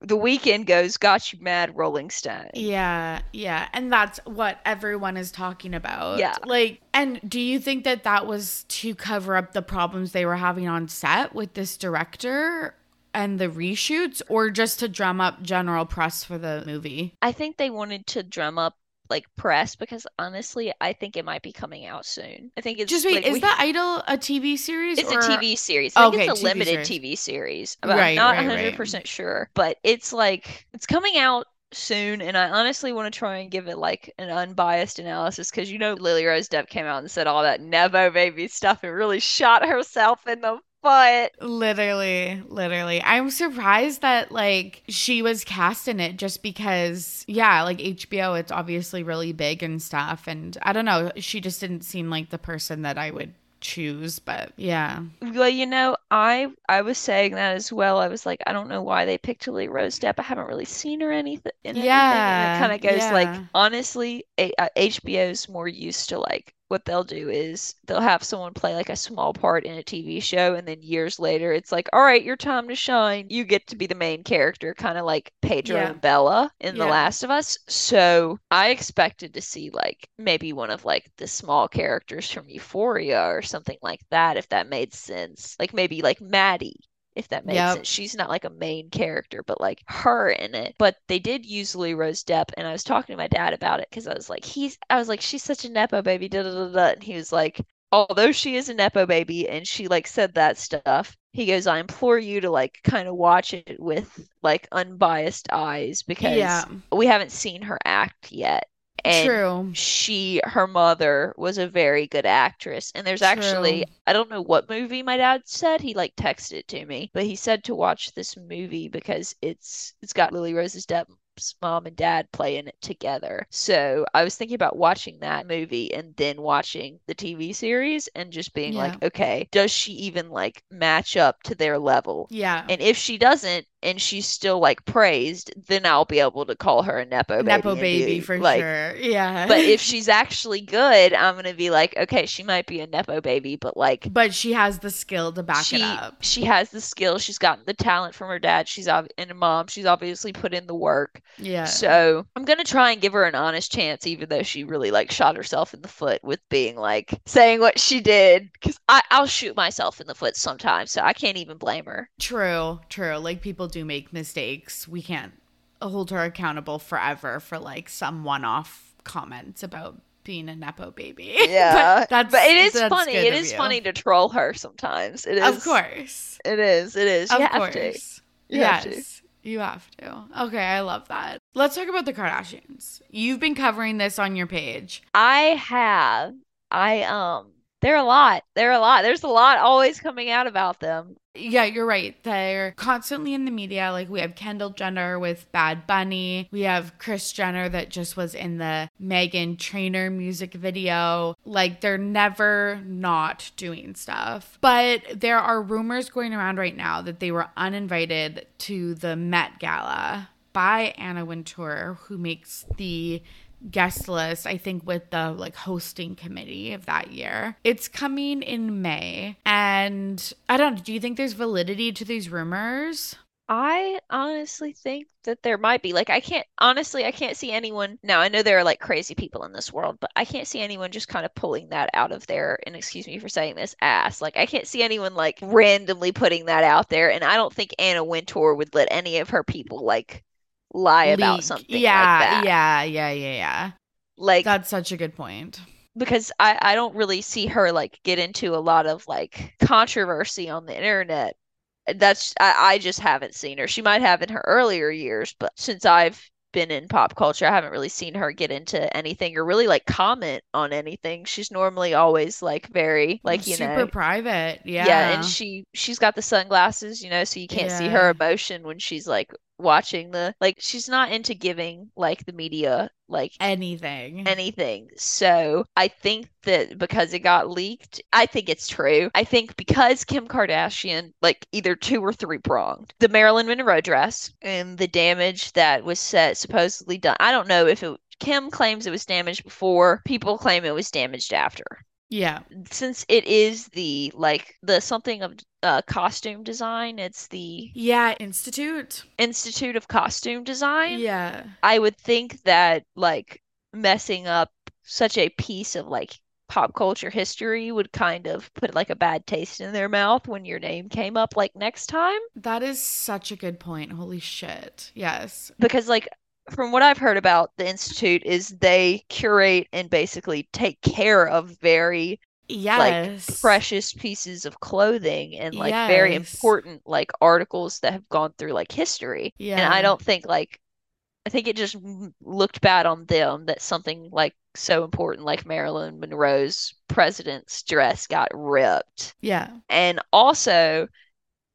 the Weeknd goes, "Got you mad, Rolling Stone." Yeah, yeah. And that's what everyone is talking about. Yeah. Like, and do you think that that was to cover up the problems they were having on set with this director and the reshoots or just to drum up general press for the movie? I think they wanted to drum up like press because honestly, I think it might be coming out soon. I think it's Just wait, like, is we- the Idol a TV series? It's or- a TV series. I think Okay, it's a TV limited series. TV series. Right, I'm not right, right. 100% sure, but it's like it's coming out soon and I honestly want to try and give it like an unbiased analysis because you know Lily Rose Depp came out and said all that nepo baby stuff and really shot herself in the foot. Literally, literally. I'm surprised that like she was cast in it just because yeah, like HBO it's obviously really big and stuff and I don't know, she just didn't seem like the person that I would choose, but yeah. Well, you know, I I was saying that as well. I was like, I don't know why they picked Lily Rose Depp. I haven't really seen her anything in anything. Yeah, And it kind of goes like, honestly, a, uh, HBO's more used to like what they'll do is they'll have someone play like a small part in a TV show, and then years later, it's like, all right, your time to shine. You get to be the main character, kind of like Pedro Yeah. and Bella in The Last of Us. So I expected to see like maybe one of like the small characters from Euphoria or something like that, if that made sense. Like maybe like Maddie. If that makes Yep. sense. She's not like a main character, but like her in it. But they did use Lily Rose Depp, and I was talking to my dad about it because I was like, he's, I was like, she's such a nepo baby, da da da da, and he was like, although she is a nepo baby and she like said that stuff, he goes, I implore you to like kind of watch it with like unbiased eyes because Yeah. we haven't seen her act yet. And True. she, her mother, was a very good actress. And there's actually, I don't know what movie my dad said. He like texted it to me, but he said to watch this movie because it's it's got Lily Rose's Kim's mom and dad play in it together. So I was thinking about watching that movie and then watching the TV series and just being Yeah. like, okay, does she even like match up to their level? Yeah. And if she doesn't and she's still like praised, then I'll be able to call her a nepo baby. Nepo baby for like, sure. Yeah. But if she's actually good, I'm gonna be like, okay, she might be a nepo baby, but like but she has the skill to back she it up. she has the skill, she's gotten the talent from her dad, she's ob- and mom, she's obviously put in the work. Yeah. So I'm gonna try and give her an honest chance, even though she really like shot herself in the foot with being like saying what she did. Because I I'll shoot myself in the foot sometimes, so I can't even blame her. True, true. Like people do make mistakes. We can't hold her accountable forever for like some one-off comments about being a nepo baby. Yeah, but that's but it is funny. It of is you. funny to troll her sometimes. It is. Of course. It is. It is. Of You to. course. You have to. yes. You have to. Okay, I love that. Let's talk about the Kardashians. You've been covering this on your page. I have. I um. They're a lot. They're a lot. There's a lot always coming out about them. Yeah, you're right. They're constantly in the media. Like we have Kendall Jenner with Bad Bunny. We have Kris Jenner that just was in the Meghan Trainor music video. Like they're never not doing stuff. But there are rumors going around right now that they were uninvited to the Met Gala by Anna Wintour, who makes the guest list, I think, with the like hosting committee of that year. It's coming in May. And I don't do you think there's validity to these rumors? I honestly think that there might be. Like, I can't, honestly, I can't see anyone. Now, I know there are like crazy people in this world, but I can't see anyone just kind of pulling that out of their, and excuse me for saying this, ass. Like, I can't see anyone like randomly putting that out there. And I don't think Anna Wintour would let any of her people like lie about something yeah, like that. Yeah, yeah, yeah, yeah. Like, That's such a good point. because I, I don't really see her like get into a lot of like controversy on the internet. That's I, I just haven't seen her. She might have in her earlier years, but since I've been in pop culture, I haven't really seen her get into anything or really like comment on anything. She's normally always like very like you know super know private. Yeah. yeah, and she she's got the sunglasses, you know, so you can't see her emotion when she's like watching the like she's not into giving like the media like anything. anything. So I think that because it got leaked, I think it's true. I think because Kim Kardashian, like either two or three pronged, the Marilyn Monroe dress and the damage that was set supposedly done. I don't know if it. Kim claims it was damaged before. People claim it was damaged after. Yeah. Since it is the like the something of uh, costume design, it's the Yeah, Institute. Institute of Costume Design. Yeah. I would think that like messing up such a piece of like pop culture history would kind of put like a bad taste in their mouth when your name came up like next time That is such a good point. Holy shit. Yes. because like from what I've heard about the institute is they curate and basically take care of very Yes. precious pieces of clothing and like very important like articles that have gone through like history Yeah. and I don't think like I think it just looked bad on them that something like so important like Marilyn Monroe's president's dress got ripped. Yeah. And also,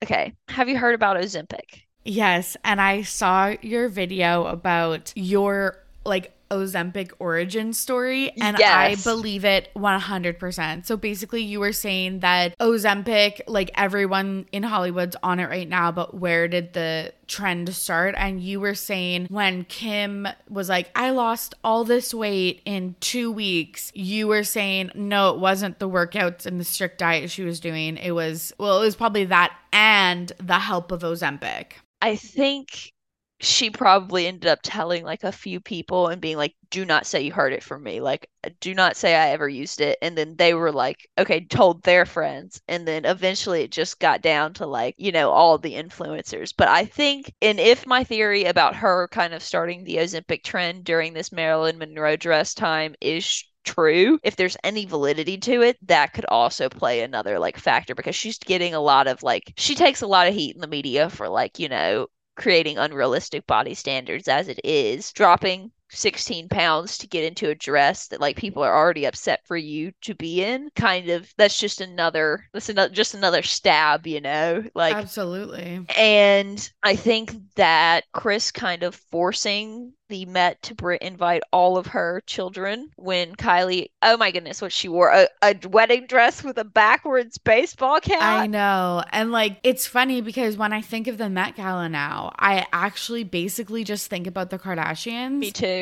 okay, have you heard about Ozempic? Yes, and I saw your video about your like Ozempic origin story and I believe it 100%. So basically you were saying that Ozempic like everyone in Hollywood's on it right now but where did the trend start and you were saying when Kim was like I lost all this weight in 2 weeks you were saying no it wasn't the workouts and the strict diet she was doing it was well it was probably that and the help of Ozempic. I think she probably ended up telling like a few people and being like, do not say you heard it from me. Like, do not say I ever used it. And then they were like, okay, told their friends. And then eventually it just got down to like, you know, all the influencers. But I think, and if my theory about her kind of starting the Ozempic trend during this Marilyn Monroe dress time is true, if there's any validity to it, that could also play another like factor because she's getting a lot of like, she takes a lot of heat in the media for like, you know, creating unrealistic body standards as it is, dropping 16 pounds to get into a dress that like people are already upset for you to be in kind of that's just another that's another just another stab you know like absolutely and i think that Kris kind of forcing the Met to br- invite all of her children when Kylie, oh my goodness, what she wore a, a wedding dress with a backwards baseball cap. I know. And like, it's funny because when I think of the Met Gala now, I actually basically just think about the Kardashians. Me too.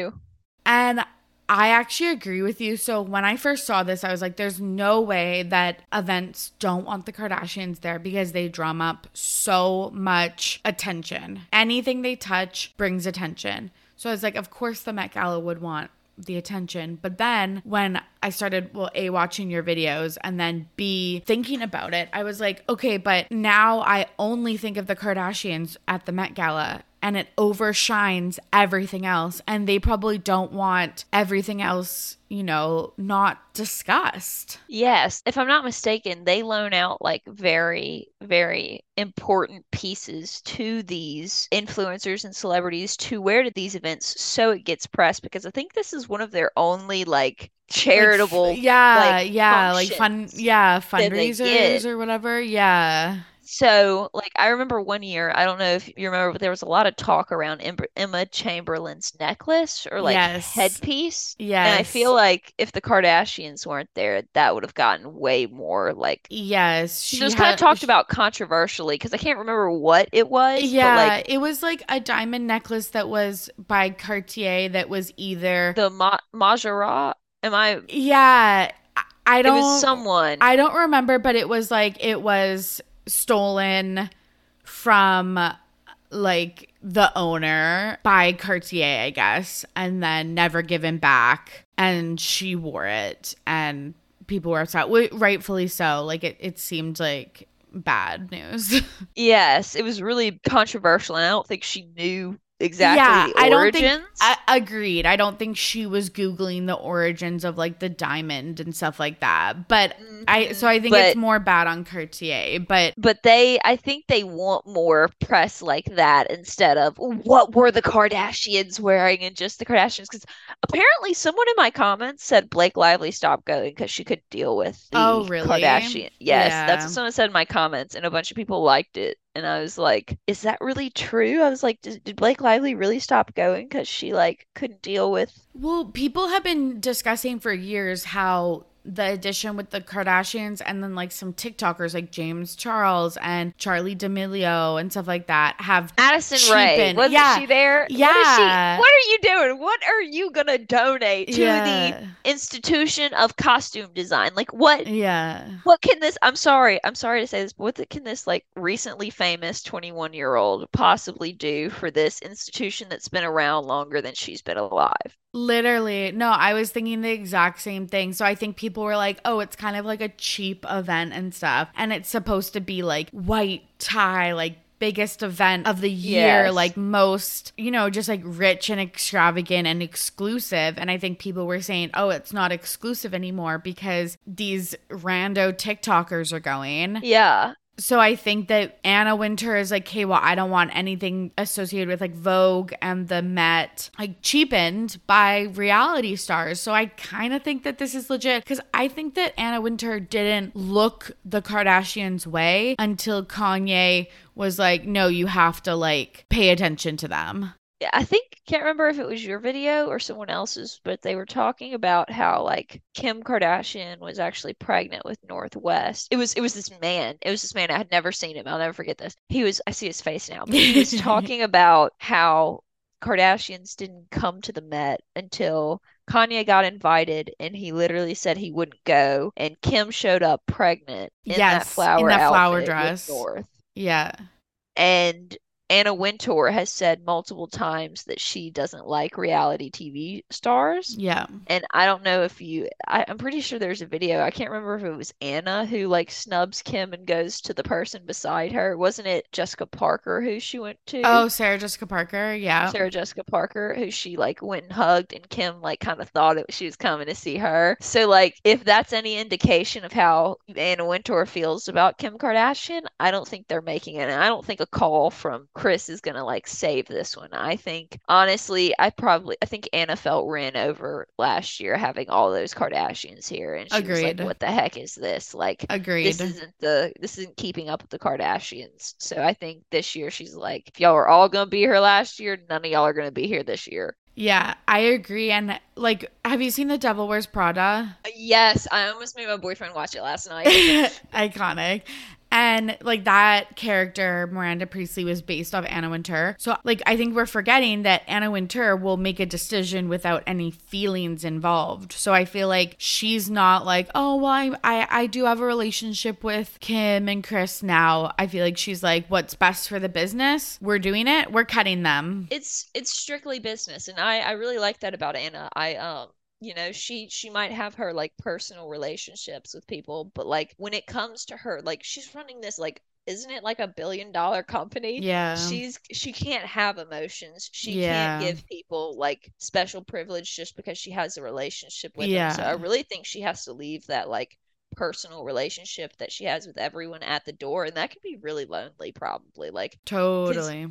And I actually agree with you. So when I first saw this, I was like, there's no way that events don't want the Kardashians there because they drum up so much attention. Anything they touch brings attention. So I was like, of course the Met Gala would want the attention. But then when I started, well, A, watching your videos and then B, thinking about it, I was like, okay, but now I only think of the Kardashians at the Met Gala and it overshines everything else. And they probably don't want everything else, you know, not discussed. Yes. If I'm not mistaken, they loan out like very, very important pieces to these influencers and celebrities to wear to these events so it gets pressed because I think this is one of their only like charitable like, yeah like, yeah like fun yeah fundraisers or whatever yeah so, like, I remember one year, I don't know if you remember, but there was a lot of talk around Emma Chamberlain's necklace or like yes. headpiece. Yeah. And I feel like if the Kardashians weren't there, that would have gotten way more like. Yes. She was kind of talked she... about controversially because I can't remember what it was. Yeah. Like, it was like a diamond necklace that was by Cartier that was either. The Ma- Majorat? Am I. Yeah. I don't. It was someone. I don't remember, but it was like it was stolen from like the owner by Cartier, I guess, and then never given back. And she wore it, and people were upset, rightfully so. Like it, it seemed like bad news. yes, it was really controversial, and I don't think she knew exactly yeah, I don't think I, agreed. I don't think she was googling the origins of like the diamond and stuff like that. But mm-hmm. I so I think but, it's more bad on Cartier, but but they I think they want more press like that instead of what were the Kardashians wearing and just the Kardashians cuz apparently someone in my comments said Blake Lively stopped going cuz she could deal with the oh, really? Kardashian. Yes, yeah. that's what someone said in my comments and a bunch of people liked it and I was like, "Is that really true?" I was like, "Did, did Blake Lively really stop going because she like couldn't deal with?" Well, people have been discussing for years how the edition with the Kardashians and then like some TikTokers like James Charles and Charli D'Amelio and stuff like that have Addison cheapened. Rae wasn't yeah. she there? Yeah. What, she, what are you doing? What are you gonna donate to yeah. the institution of costume design? Like what? Yeah. What can this? I'm sorry. I'm sorry to say this, but what can this like recently famous 21 year old possibly do for this institution that's been around longer than she's been alive? Literally. No, I was thinking the exact same thing. So I think people were like, oh, it's kind of like a cheap event and stuff. And it's supposed to be like white tie, like biggest event of the year, yes. like most, you know, just like rich and extravagant and exclusive. And I think people were saying, oh, it's not exclusive anymore because these rando TikTokers are going. Yeah. So I think that Anna Wintour is like, hey, well, I don't want anything associated with like Vogue and the Met like cheapened by reality stars. So I kind of think that this is legit because I think that Anna Wintour didn't look the Kardashians' way until Kanye was like, no, you have to like pay attention to them. I think can't remember if it was your video or someone else's, but they were talking about how like Kim Kardashian was actually pregnant with North West. It was it was this man. It was this man. I had never seen him. I'll never forget this. He was I see his face now. But he was talking about how Kardashians didn't come to the Met until Kanye got invited and he literally said he wouldn't go and Kim showed up pregnant in yes, that flower in that flower dress. North. Yeah. And Anna Wintour has said multiple times that she doesn't like reality TV stars. Yeah. And I don't know if you, I, am pretty sure there's a video. I can't remember if it was Anna who like snubs Kim and goes to the person beside her. Wasn't it Jessica Parker who she went to? Oh, Sarah Jessica Parker. Yeah. Sarah Jessica Parker, who she like went and hugged, and Kim like kind of thought it, she was coming to see her. So, like, if that's any indication of how Anna Wintour feels about Kim Kardashian, I don't think they're making it. And I don't think a call from Kris is gonna like save this one. I think honestly, I probably I think Anna felt ran over last year having all those Kardashians here, and she Agreed. was like, "What the heck is this? Like, Agreed. This isn't the this isn't keeping up with the Kardashians." So I think this year she's like, "If y'all are all gonna be here last year, none of y'all are gonna be here this year." Yeah, I agree. And like, have you seen The Devil Wears Prada? Yes, I almost made my boyfriend watch it last night. Iconic. And like that character, Miranda Priestly, was based off Anna Wintour. So, like, I think we're forgetting that Anna Wintour will make a decision without any feelings involved. So, I feel like she's not like, oh, well, I, I, I do have a relationship with Kim and Kris now. I feel like she's like, what's best for the business? We're doing it. We're cutting them. It's it's strictly business, and I I really like that about Anna. I um you know she she might have her like personal relationships with people but like when it comes to her like she's running this like isn't it like a billion dollar company? Yeah. She's she can't have emotions. She yeah. can't give people like special privilege just because she has a relationship with yeah. them so i really think she has to leave that like personal relationship that she has with everyone at the door and that could be really lonely probably like totally.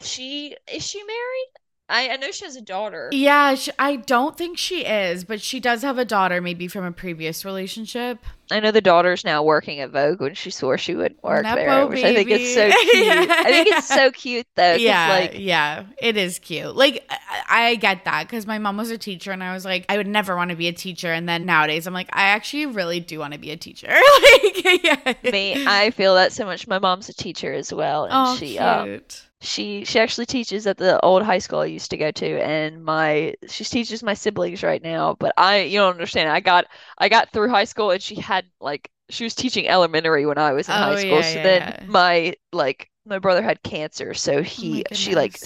she is she married I, I know she has a daughter. Yeah, she, I don't think she is, but she does have a daughter, maybe from a previous relationship. I know the daughter's now working at Vogue when she swore she wouldn't work Nepo there, which baby. I think is so cute. I think it's so cute though. Yeah, like, yeah, it is cute. Like I, I get that because my mom was a teacher, and I was like, I would never want to be a teacher. And then nowadays, I'm like, I actually really do want to be a teacher. like, yeah. Me, I feel that so much. My mom's a teacher as well, and oh, she, cute. Um, she she actually teaches at the old high school I used to go to and my she teaches my siblings right now but I you don't understand I got I got through high school and she had like she was teaching elementary when I was in oh, high school yeah, so yeah, then yeah. my like my brother had cancer so oh he oh she like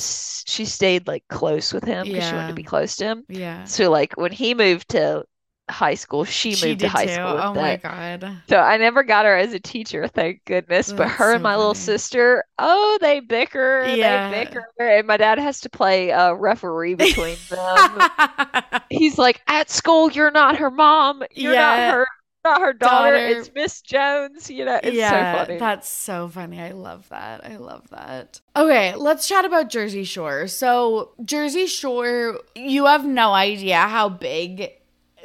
she stayed like close with him because she wanted to be close to him. Yeah. So like when he moved to high school. She, she moved to high too. school. oh my god! So I never got her as a teacher, thank goodness. That's but her so and my funny. little sister, oh, they bicker. Yeah. They bicker, and my dad has to play a referee between them. He's like, at school, you're not her mom. You're yeah. not her. Not her daughter, daughter. it's Miss Jones. You know, it's yeah, so funny. That's so funny. I love that. I love that. Okay, let's chat about Jersey Shore. So, Jersey Shore, you have no idea how big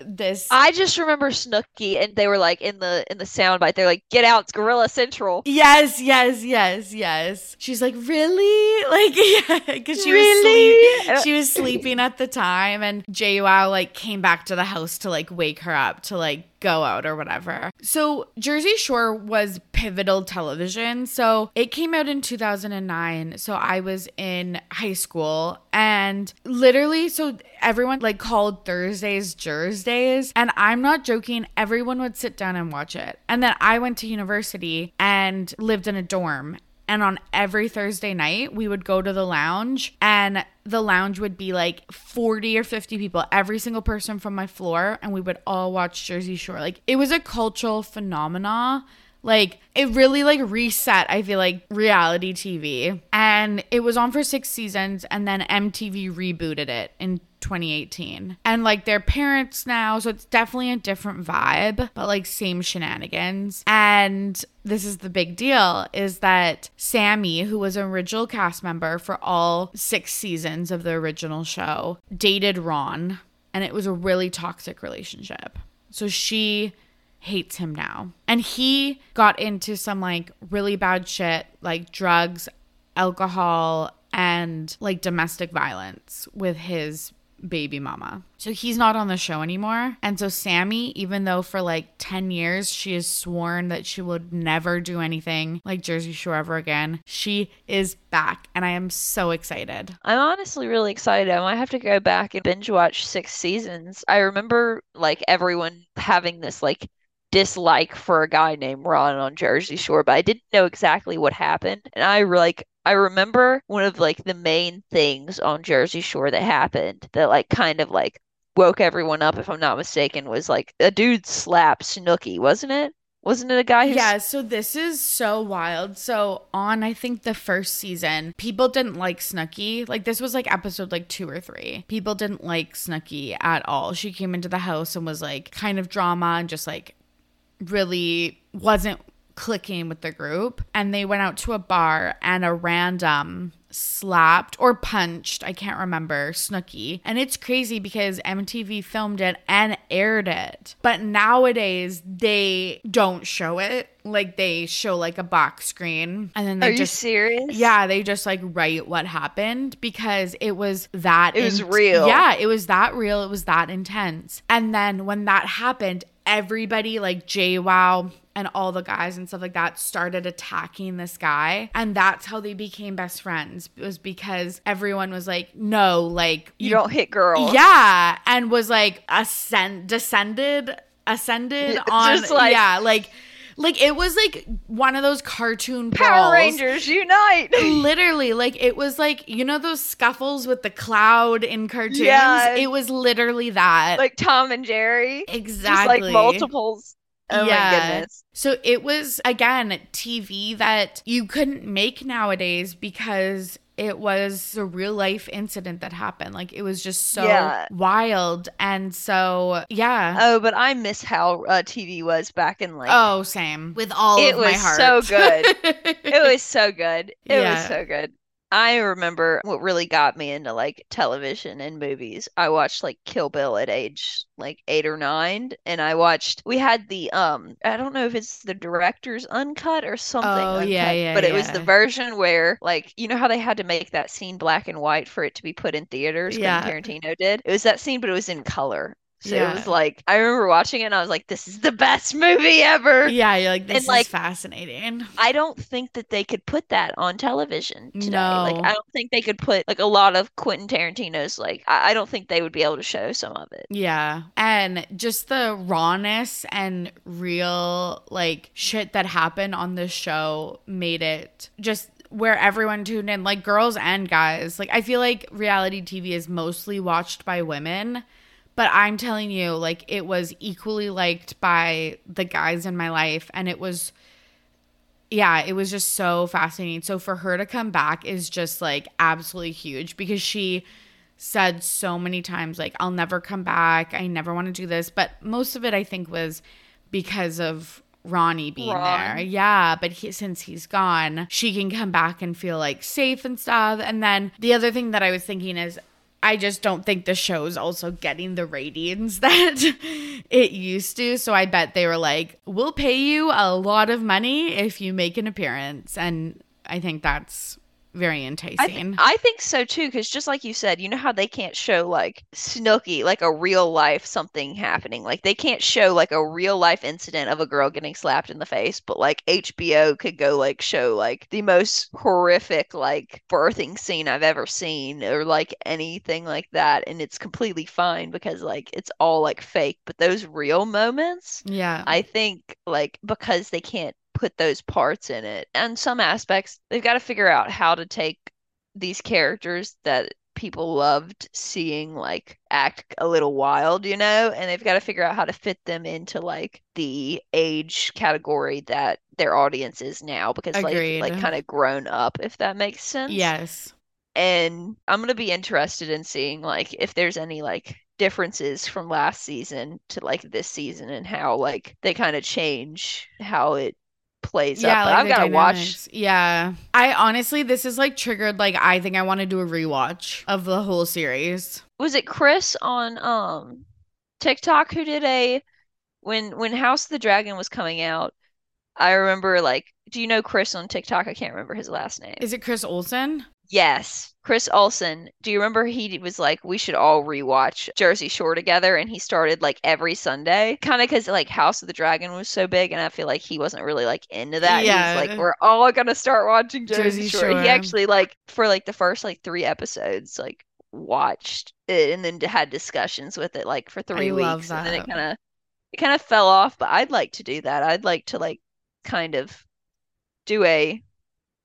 this I just remember Snooki and they were like in the in the soundbite they're like get out it's Gorilla Central. Yes, yes, yes, yes. She's like really? Like yeah, cuz she really? was sleep- she was sleeping at the time and JWoww like came back to the house to like wake her up to like go out or whatever. So, Jersey Shore was pivotal television. So, it came out in 2009. So, I was in high school and literally, so everyone like called Thursdays Jersdays. And I'm not joking, everyone would sit down and watch it. And then I went to university and lived in a dorm. And on every Thursday night, we would go to the lounge, and the lounge would be like 40 or 50 people, every single person from my floor, and we would all watch Jersey Shore. Like, it was a cultural phenomena like it really like reset i feel like reality tv and it was on for six seasons and then mtv rebooted it in 2018. And like their parents now, so it's definitely a different vibe, but like same shenanigans. And this is the big deal is that Sammi, who was an original cast member for all six seasons of the original show, dated Ron, and it was a really toxic relationship. So she hates him now. And he got into some like really bad shit, like drugs, alcohol, and like domestic violence with his baby mama. So he's not on the show anymore. And so Sammi, even though for like 10 years she has sworn that she would never do anything like Jersey Shore ever again, she is back. And I am so excited. I'm honestly really excited. I might have to go back and binge watch six seasons. I remember like everyone having this like dislike for a guy named Ron on Jersey Shore, but I didn't know exactly what happened. And I like I remember one of like the main things on Jersey Shore that happened that like kind of like woke everyone up if I'm not mistaken was like a dude slapped Snooki, wasn't it? Wasn't it a guy who Yeah, so this is so wild. So on I think the first season, people didn't like Snooki. Like this was like episode like 2 or 3. People didn't like Snooki at all. She came into the house and was like kind of drama and just like really wasn't clicking with the group and they went out to a bar and a random slapped or punched, I can't remember, Snooki. And it's crazy because MTV filmed it and aired it. But nowadays they don't show it. Like they show like a box screen and then they Are just you serious? yeah, they just like write what happened because it was that It was real. Yeah, it was that real. It was that intense. And then when that happened, everybody like JWoww and all the guys and stuff like that started attacking this guy. And that's how they became best friends. It was because everyone was like, no, like You don't hit girls. yeah, and was like ascend descended ascended on just like- yeah, like like it was like one of those cartoon Power brawls. Rangers unite. Literally, like it was like you know those scuffles with the cloud in cartoons. Yeah. It was literally that. like Tom and Jerry. exactly. Just like multiples. Oh Yeah. my goodness. So it was again TV that you couldn't make nowadays because it was a real life incident that happened. Like it was just so Yeah. wild. And so yeah. Oh, but I miss how uh, TV was back in like. oh, same. With all It of my was heart. so good. It was so good. It Yeah. was so good. I remember what really got me into like television and movies. I watched like Kill Bill at age like eight or nine, and I watched. We had the um. I don't know if it's the director's uncut or something. Oh, yeah, uncut, yeah, But it was the version where like you know how they had to make that scene black and white for it to be put in theaters. Yeah. Tarantino did. It was that scene, but it was in color. So Yeah. it was like I remember watching it and I was like, "This is the best movie ever." Yeah, you're like, this like- is fascinating. I don't think that they could put that on television today. No. Like I don't think they could put like a lot of Quentin Tarantino's like I, I don't think they would be able to show some of it. Yeah. And just the rawness and real like shit that happened on this show made it just where everyone tuned in, like girls and guys. Like I feel like reality TV is mostly watched by women, but I'm telling you, like it was equally liked by the guys in my life and it was yeah, it was just so fascinating. So for her to come back is just like absolutely huge because she said so many times like I'll never come back. I never want to do this, but most of it I think was because of Ronnie being Ron. there. Yeah, but he, since he's gone, she can come back and feel like safe and stuff. And then the other thing that I was thinking is I just don't think the show's also getting the ratings that it used to. So I bet they were like, we'll pay you a lot of money if you make an appearance. And I think that's very I, enticing. th- I think so too, because just like you said, you know how they can't show like Snooki, like a real life something happening. Like they can't show like a real life incident of a girl getting slapped in the face, but like HBO could go like show like the most horrific like birthing scene I've ever seen or like anything like that. And it's completely fine because like it's all like fake. But those real moments, yeah. I think like because they can't put those parts in it. And some aspects, they've got to figure out how to take these characters that people loved seeing like act a little wild, you know, and they've got to figure out how to fit them into like the age category that their audience is now because Agreed. like like kind of grown up if that makes sense. yes. And I'm gonna be interested in seeing like if there's any like differences from last season to like this season and how like they kind of change how it plays up. But like I've got to watch. Yeah. I honestly, this is like triggered. Like, I think I want to do a rewatch of the whole series. Was it Chris on um TikTok who did a when when House of the Dragon was coming out? I remember like, do you know Chris on TikTok? I can't remember his last name. Is it Chris Olsen? Yes, Chris Olsen. Do you remember he was like, we should all rewatch Jersey Shore together? And he started like every Sunday, kind of because like House of the Dragon was so big, and I feel like he wasn't really like into that. He Yeah. was like, we're all gonna start watching Jersey, Jersey Shore. Shore. He actually like for like the first like three episodes, like watched it and then had discussions with it like for three love weeks, and then it kind of it kind of fell off. But I'd like to do that. I'd like to like kind of do a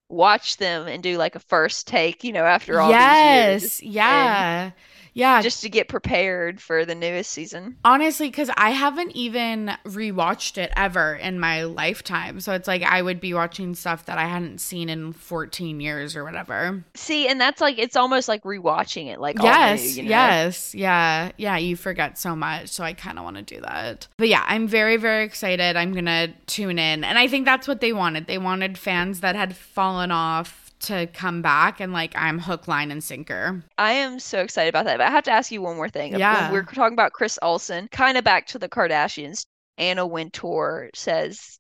watch them and do like a first take, you know, after all these years. yes. Yeah. Yeah. Just to get prepared for the newest season. Honestly, because I haven't even rewatched it ever in my lifetime. So it's like I would be watching stuff that I hadn't seen in 14 years or whatever. See, and that's like, it's almost like rewatching it. Like, yes, new, you know? yes, yeah, yeah. You forget so much. So I kind of want to do that. But yeah, I'm very, very excited. I'm going to tune in. And I think that's what they wanted. They wanted fans that had fallen off to come back and like I'm hook, line, and sinker. I am so excited about that. But I have to ask you one more thing. Yeah. When we're talking about Chris Olsen, kind of back to the Kardashians. Anna Wintour says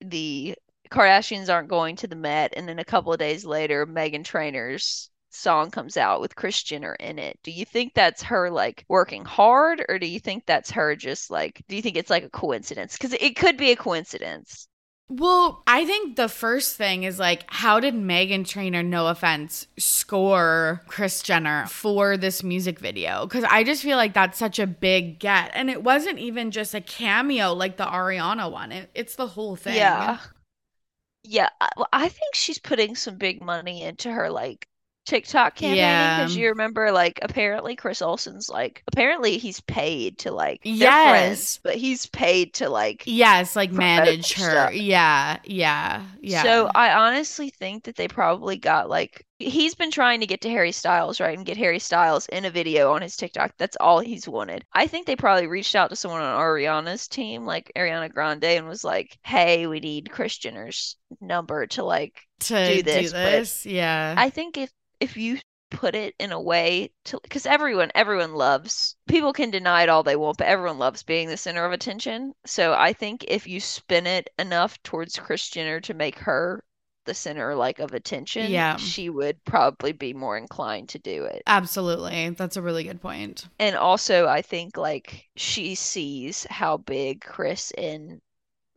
the Kardashians aren't going to the Met, and then a couple of days later, Meghan Trainor's song comes out with Kris Jenner in it. Do you think that's her like working hard, or do you think that's her just like? Do you think it's like a coincidence? Because it could be a coincidence. Well, I think the first thing is like, how did Meghan Trainor, no offense, score Kris Jenner for this music video? Because I just feel like that's such a big get. And it wasn't even just a cameo like the Ariana one, it, it's the whole thing. Yeah. Yeah, well, I think she's putting some big money into her like TikTok campaign Yeah. because you remember like apparently Chris Olsen's like apparently he's paid to like Yes. friends, but he's paid to like Yes, like manage her. stuff. Yeah, yeah, yeah. So I honestly think that they probably got like he's been trying to get to Harry Styles, right? And get Harry Styles in a video on his TikTok. That's all he's wanted. I think they probably reached out to someone on Ariana's team, like Ariana Grande, and was like, Hey, we need Kris Jenner's number to like to do this, but this, yeah. I think if if you put it in a way to because everyone everyone loves people can deny it all they want but everyone loves being the center of attention so i think if you spin it enough towards Kris Jenner to make her the center like of attention Yeah. she would probably be more inclined to do it Absolutely. That's a really good point. and also i think like she sees how big chris and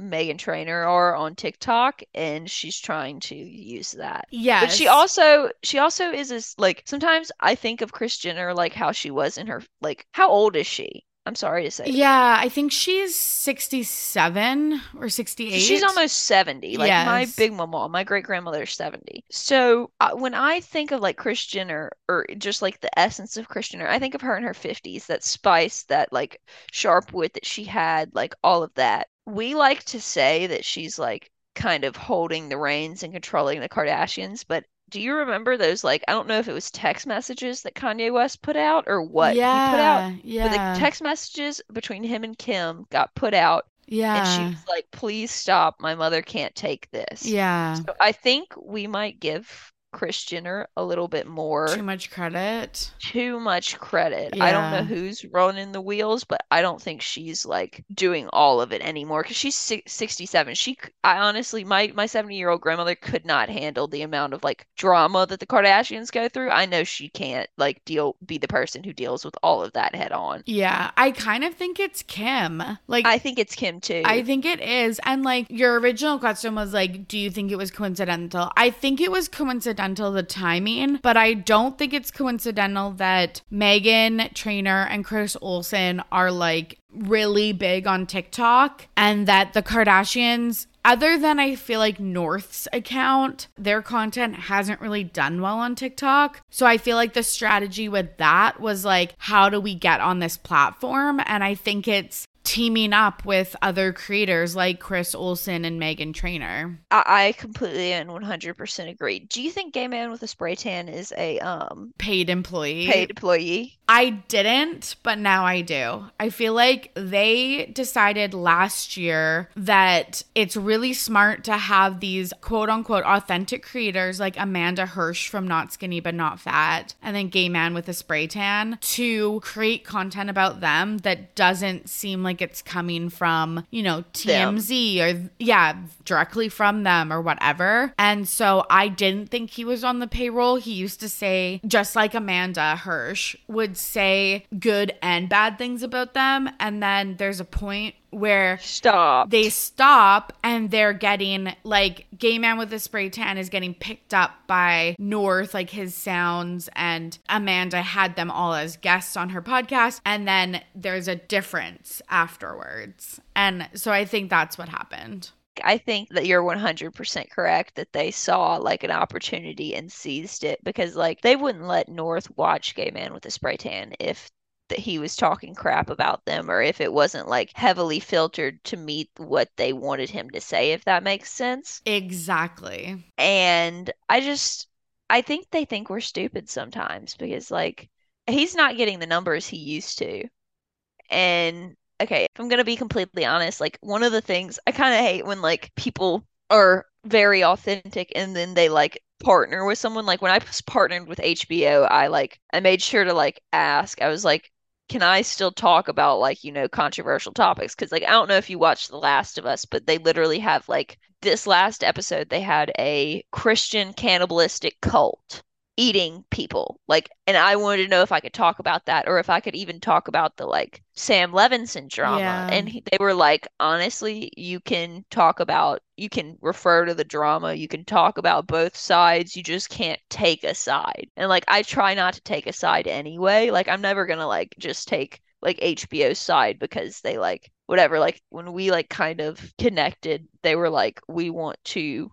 Meghan Trainor are on TikTok and she's trying to use that. Yeah. But she also she also is this like sometimes I think of Kris Jenner like how she was in her like how old is she? I'm sorry to say. Yeah, I think she's 67 or 68. She's almost 70. Like my big mama, my great grandmother's 70. So uh, when I think of like Kris or or just like the essence of Jenner, I think of her in her 50s, that spice, that like sharp wit that she had, like all of that. We like to say that she's like kind of holding the reins and controlling the Kardashians, but do you remember those like I don't know if it was text messages that Kanye West put out or what he put out? Yeah, But yeah. the text messages between him and Kim got put out yeah. and she was like, please stop. My mother can't take this. yeah. So I think we might give Kris Jenner a little bit more, Too much credit. too much credit. I don't know who's running the wheels, but I don't think she's like doing all of it anymore because she's si 67. She, I honestly, my my 70 year old grandmother could not handle the amount of like drama that the Kardashians go through. I know she can't like deal, be the person who deals with all of that head on. Yeah, I kind of think it's Kim. Like I think it's Kim too. I think it is. And like your original question was like, do you think it was coincidental? I think it was coincidental the timing, but I don't think it's coincidental that Meghan Trainor and Chris Olsen are like really big on TikTok and that the Kardashians other than I feel like North's account, their content hasn't really done well on TikTok. So I feel like the strategy with that was like, how do we get on this platform? And I think it's teaming up with other creators like Chris Olsen and Meghan Trainor. I, I completely and 100% agree. Do you think gay man with a spray tan is a um Paid employee. paid employee? I didn't, but now I do. I feel like they decided last year that it's really smart to have these quote unquote authentic creators like Amanda Hirsch from Not Skinny But Not Fat and then Gay Man with a Spray Tan to create content about them that doesn't seem like it's coming from, you know, Them. TMZ or, yeah, directly from them or whatever. And so I didn't think he was on the payroll. He used to say, just like Amanda Hirsch would say good and bad things about them. And then there's a point where Stop. they stop and they're getting like gay man with a spray tan is getting picked up by north like his sounds and amanda had them all as guests on her podcast. And then there's a difference afterwards. And so i think that's what happened. I think that you're 100% correct that they saw like an opportunity and seized it because like they wouldn't let North watch Gay Man with a Spray Tan if that he was talking crap about them or if it wasn't like heavily filtered to meet what they wanted him to say if that makes sense. Exactly. And I just I think they think we're stupid sometimes because like he's not getting the numbers he used to. And okay, if I'm gonna be completely honest, like one of the things I kind of hate when like people are very authentic and then they like partner with someone. Like when I was partnered with HBO, I like I made sure to like ask. I was like, can I still talk about like, you know, controversial topics? Because like I don't know if you watched The Last of Us, but they literally have like this last episode they had a Christian cannibalistic cult eating people. Like, and I wanted to know if I could talk about that or if I could even talk about the like Sam Levinson drama. Yeah. And he, they were like, honestly, you can talk about, you can refer to the drama, you can talk about both sides, you just can't take a side. And like, I try not to take a side anyway. Like, I'm never gonna like just take like HBO's side because they like whatever. Like, when we like kind of connected, they were like, we want to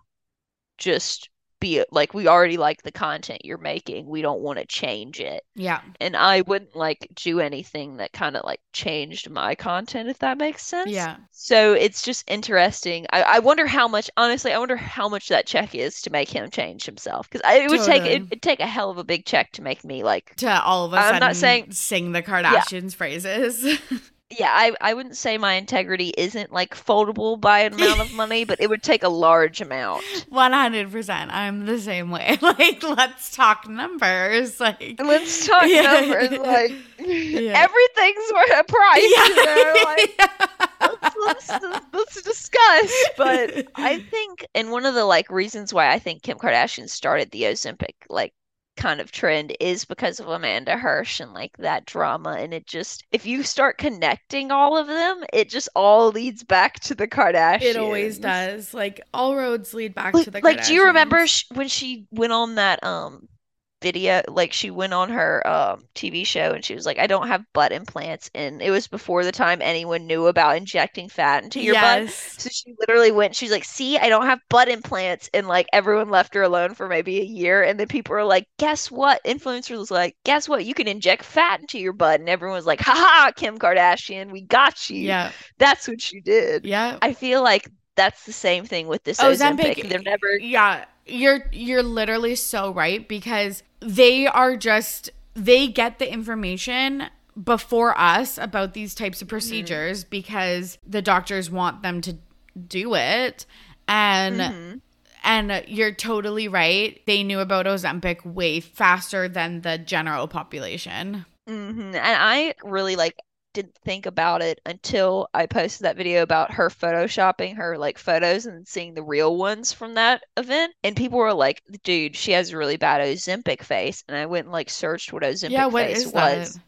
just be like we already like the content you're making we don't want to change it Yeah. and i wouldn't like do anything that kind of like changed my content if that makes sense Yeah. so it's just interesting i, I wonder how much honestly i wonder how much that check is to make him change himself because it would take Totally. it, it'd take a hell of a big check to make me like To all of us i'm not saying- sing the Kardashians phrases. yeah I, I wouldn't say my integrity isn't like foldable by an amount of money but it would take a large amount 100%. I'm the same way. Like, let's talk numbers. Like, let's talk Yeah. numbers like Yeah. everything's worth a price you know like yeah. let's, let's, let's discuss. But I think, and one of the like reasons why I think Kim Kardashian started the Ozempic like kind of trend is because of Amanda Hirsch and like that drama. And it just, if you start connecting all of them, it just all leads back to the Kardashians. It always does. Like, all roads lead back Like, to the Kardashians. like, do you remember sh- when she went on that um video? Like, she went on her um TV show and she was like, "I don't have butt implants," and it was before the time anyone knew about injecting fat into your butt. So she literally went, she's like, see, I don't have butt implants. And like everyone left her alone for maybe a year. And then people were like, guess what? Influencers was like, guess what? You can inject fat into your butt. And everyone was like, haha, Kim Kardashian, we got you. Yeah. That's what she did. Yeah. I feel like that's the same thing with this Ozempic, Ozempic. They're never, Yeah, you're you're literally so right because they are just they get the information before us about these types Mm-hmm. of procedures because the doctors want them to do it and Mhm. and you're totally right. They knew about Ozempic way faster than the general population. Mhm. And I really like didn't think about it until I posted that video about her photoshopping her like photos and seeing the real ones from that event. And people were like, dude, she has a really bad Ozempic face. And I went and like searched what Ozempic yeah, what face was. that?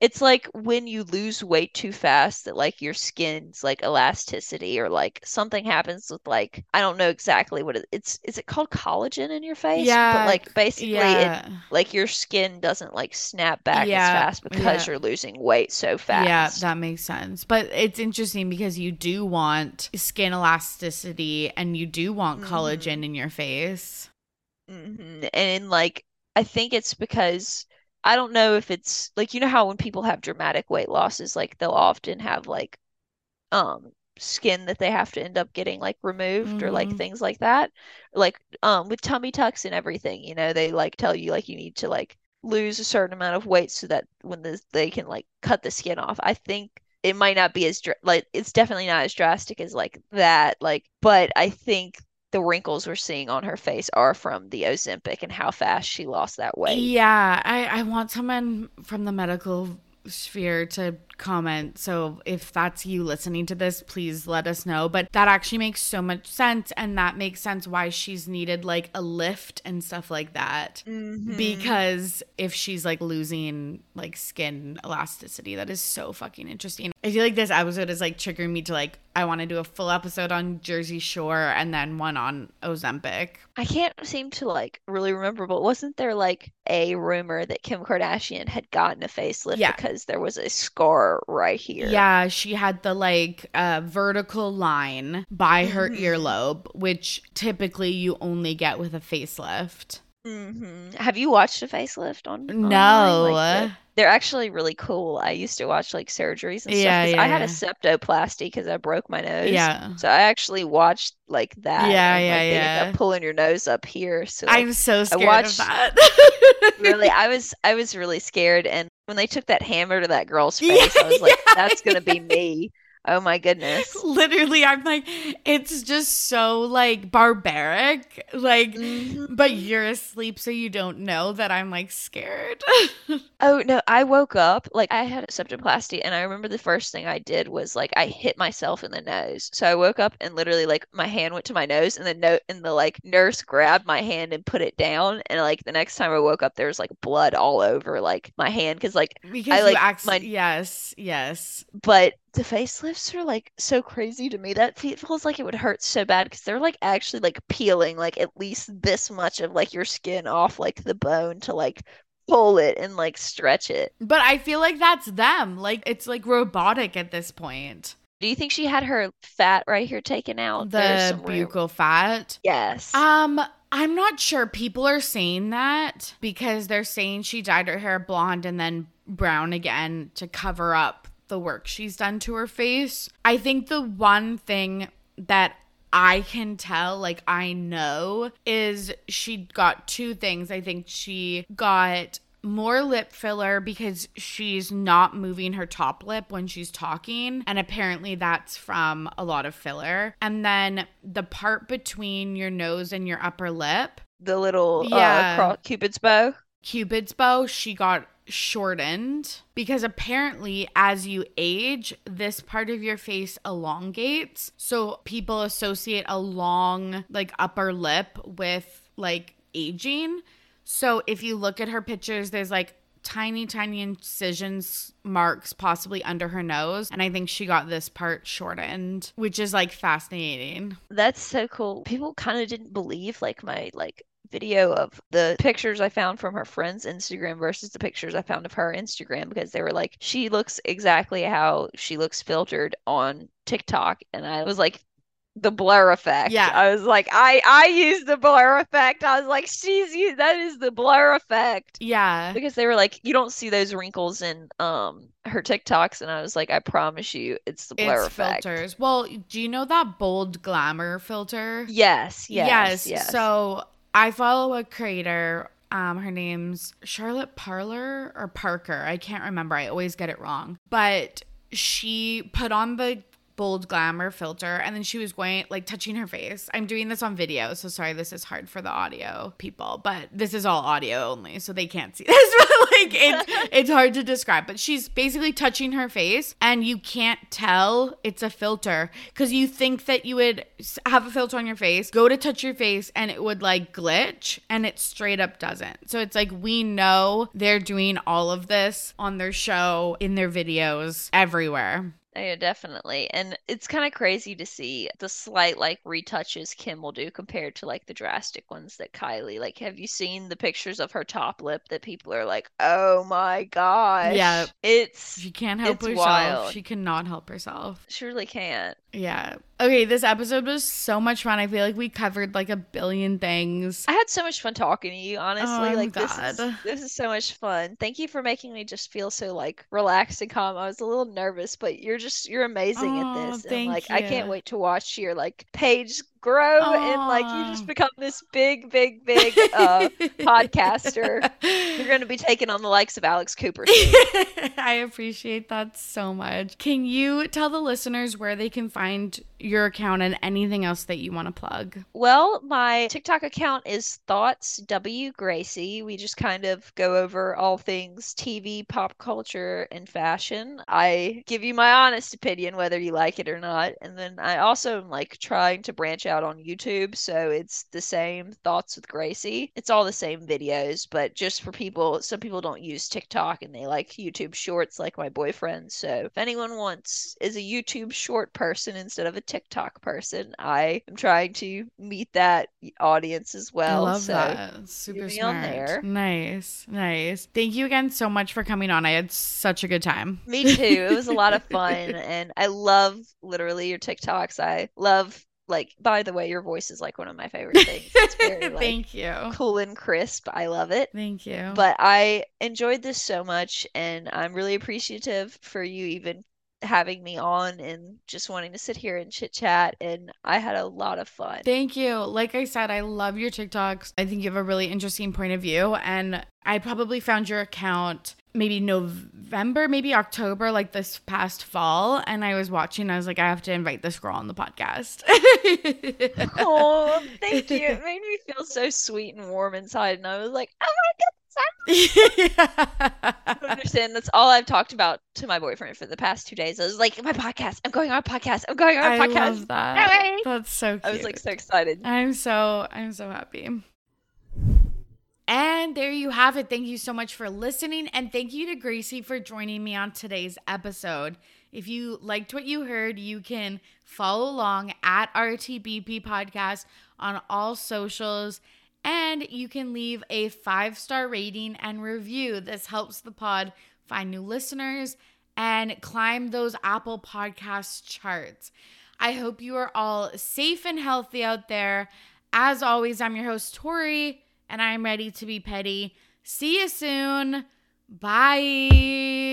It's like when you lose weight too fast that like your skin's like elasticity or like something happens with like I don't know exactly what it, it's is it called collagen in your face? Yeah, But like basically it like your skin doesn't like snap back Yeah, as fast because yeah. you're losing weight so fast. Yeah, that makes sense. But it's interesting because you do want skin elasticity and you do want Mm-hmm. collagen in your face. hmm And like I think it's because I don't know if it's like you know how when people have dramatic weight losses, like they'll often have like um skin that they have to end up getting like removed or like Mhm. things like that. Like um with tummy tucks and everything, you know, they like tell you like you need to like lose a certain amount of weight so that when the, they can like cut the skin off. I think it might not be as dr- like it's definitely not as drastic as like that like but I think the wrinkles we're seeing on her face are from the Ozempic and how fast she lost that weight. Yeah, I, I want someone from the medical sphere to comment. So if that's you listening to this, please let us know. But that actually makes so much sense. And that makes sense why she's needed like a lift and stuff like that. Mhm. because if she's like losing like skin elasticity that is so fucking interesting i feel like this episode is like triggering me to like I want to do a full episode on Jersey Shore and then one on Ozempic. I can't seem to like really remember, but wasn't there like a rumor that Kim Kardashian had gotten a facelift Yeah. because there was a scar right here? Yeah, she had the like uh, vertical line by her Mhm. earlobe, which typically you only get with a facelift. hmm Have you watched a facelift on? online? No. Like, they're actually really cool. I used to watch like surgeries and Yeah, stuff. yeah, I had a septoplasty because I broke my nose. Yeah. So I actually watched like that. Yeah, and, yeah, like, yeah. pulling your nose up here. So like, I'm so scared of watched- that. really, I was I was really scared. And when they took that hammer to that girl's face, I was like, Yeah. that's gonna be me. Oh my goodness. Literally, I'm like, it's just so like barbaric. Like, Mhm. but you're asleep, so you don't know that I'm like scared. Oh no, I woke up like I had a septoplasty and I remember the first thing I did was like I hit myself in the nose. So I woke up and literally like my hand went to my nose and the note and the like nurse grabbed my hand and put it down and like the next time I woke up there was like blood all over like my hand because like because like you act. my- yes, yes. but the facelifts are like so crazy to me that feels like it would hurt so bad because they're like actually like peeling like at least this much of like your skin off like the bone to like pull it and like stretch it. But I feel like that's them. Like it's like robotic at this point. Do you think she had her fat right here taken out? The buccal fat. Yes. Um, I'm not sure. People are saying that because they're saying she dyed her hair blonde and then brown again to cover up the work she's done to her face. I think the one thing that I can tell, like I know, is she got two things. I think she got more lip filler because she's not moving her top lip when she's talking. And apparently that's from a lot of filler. And then the part between your nose and your upper lip, the little Yeah. uh cupid's bow. Cupid's bow, she got shortened because apparently as you age, this part of your face elongates. So people associate a long like upper lip with like aging. So if you look at her pictures, there's like tiny, tiny incisions marks possibly under her nose. And I think she got this part shortened, which is like fascinating. That's so cool. People kind of didn't believe like my like video of the pictures I found from her friend's Instagram versus the pictures I found of her Instagram because they were like, she looks exactly how she looks filtered on TikTok. And I was like, the blur effect. Yeah. I was like, I I used the blur effect. I was like, she's used that is the blur effect. Yeah. Because they were like, you don't see those wrinkles in um her TikToks, and I was like, I promise you, it's the blur It's effect. filters. Well, do you know that bold glamour filter? Yes, yes, yes. So I follow a creator. Um, her name's Charlotte Parler or Parker. I can't remember. I always get it wrong. But she put on the bold glamour filter and then she was going like touching her face. I'm doing this on video, so sorry this is hard for the audio people, but this is all audio only, so they can't see this. But like it's it's hard to describe. But she's basically touching her face and you can't tell it's a filter because you think that you would have a filter on your face, go to touch your face and it would like glitch and it straight up doesn't. So it's like we know they're doing all of this on their show, in their videos, everywhere. Yeah, definitely. And it's kind of crazy to see the slight like retouches Kim will do compared to like the drastic ones that Kylie. Like, have you seen the pictures of her top lip that people are like, "Oh my gosh." Yeah. It's She can't help herself. wild. She cannot help herself. She really can't. Yeah. Okay, this episode was so much fun. I feel like we covered like a billion things. I had so much fun talking to you, honestly. Oh, like this is this is so much fun. Thank you for making me just feel so like relaxed and calm. I was a little nervous, but you're just you're amazing Aw, at this. And like I can't wait to watch your like page grow and like you just become this big, big, big uh podcaster. You're gonna be taking on the likes of Alex Cooper. I appreciate that so much. Can you tell the listeners where they can find your account and anything else that you want to plug? Well, my TikTok account is Thoughts W Gracie. We just kind of go over all things TV, pop culture, and fashion. I give you my honest opinion whether you like it or not. And then I also am like trying to branch out on YouTube. So it's the same Thoughts with Gracie. It's all the same videos, but just for people, some people don't use TikTok and they like YouTube shorts like my boyfriend. So if anyone wants, is a YouTube short person instead of a TikTok person, I am trying to meet that audience as well. I love so that. Super smart. there. Nice, nice. Thank you again so much for coming on. I had such a good time. Me too. It was a lot of fun. and I love literally your TikToks. I love, like, by the way, your voice is like one of my favorite things. It's very, like, Thank you. cool and crisp. I love it. Thank you. But I enjoyed this so much, and I'm really appreciative for you even having me on and just wanting to sit here and chit chat. And I had a lot of fun. Thank you. Like I said, I love your TikToks. I think you have a really interesting point of view. And I probably found your account maybe November, maybe October, like this past fall. And I was watching, I was like, I have to invite this girl on the podcast. oh, thank you. It made me feel so sweet and warm inside. And I was like, oh my goodness. I don't understand. That's all I've talked about to my boyfriend for the past two days. I was like, my podcast. I'm going on a podcast. I'm going on a I podcast. love that. That's so cute. I was like so excited. I'm so I'm so happy. And there you have it. Thank you so much for listening and thank you to Gracie for joining me on today's episode. If you liked what you heard, you can follow along at RTBP podcast on all socials and you can leave a 5-star rating and review. This helps the pod find new listeners and climb those Apple Podcast charts. I hope you are all safe and healthy out there. As always, I'm your host, Torry, and I'm ready to be petty. See you soon. Bye.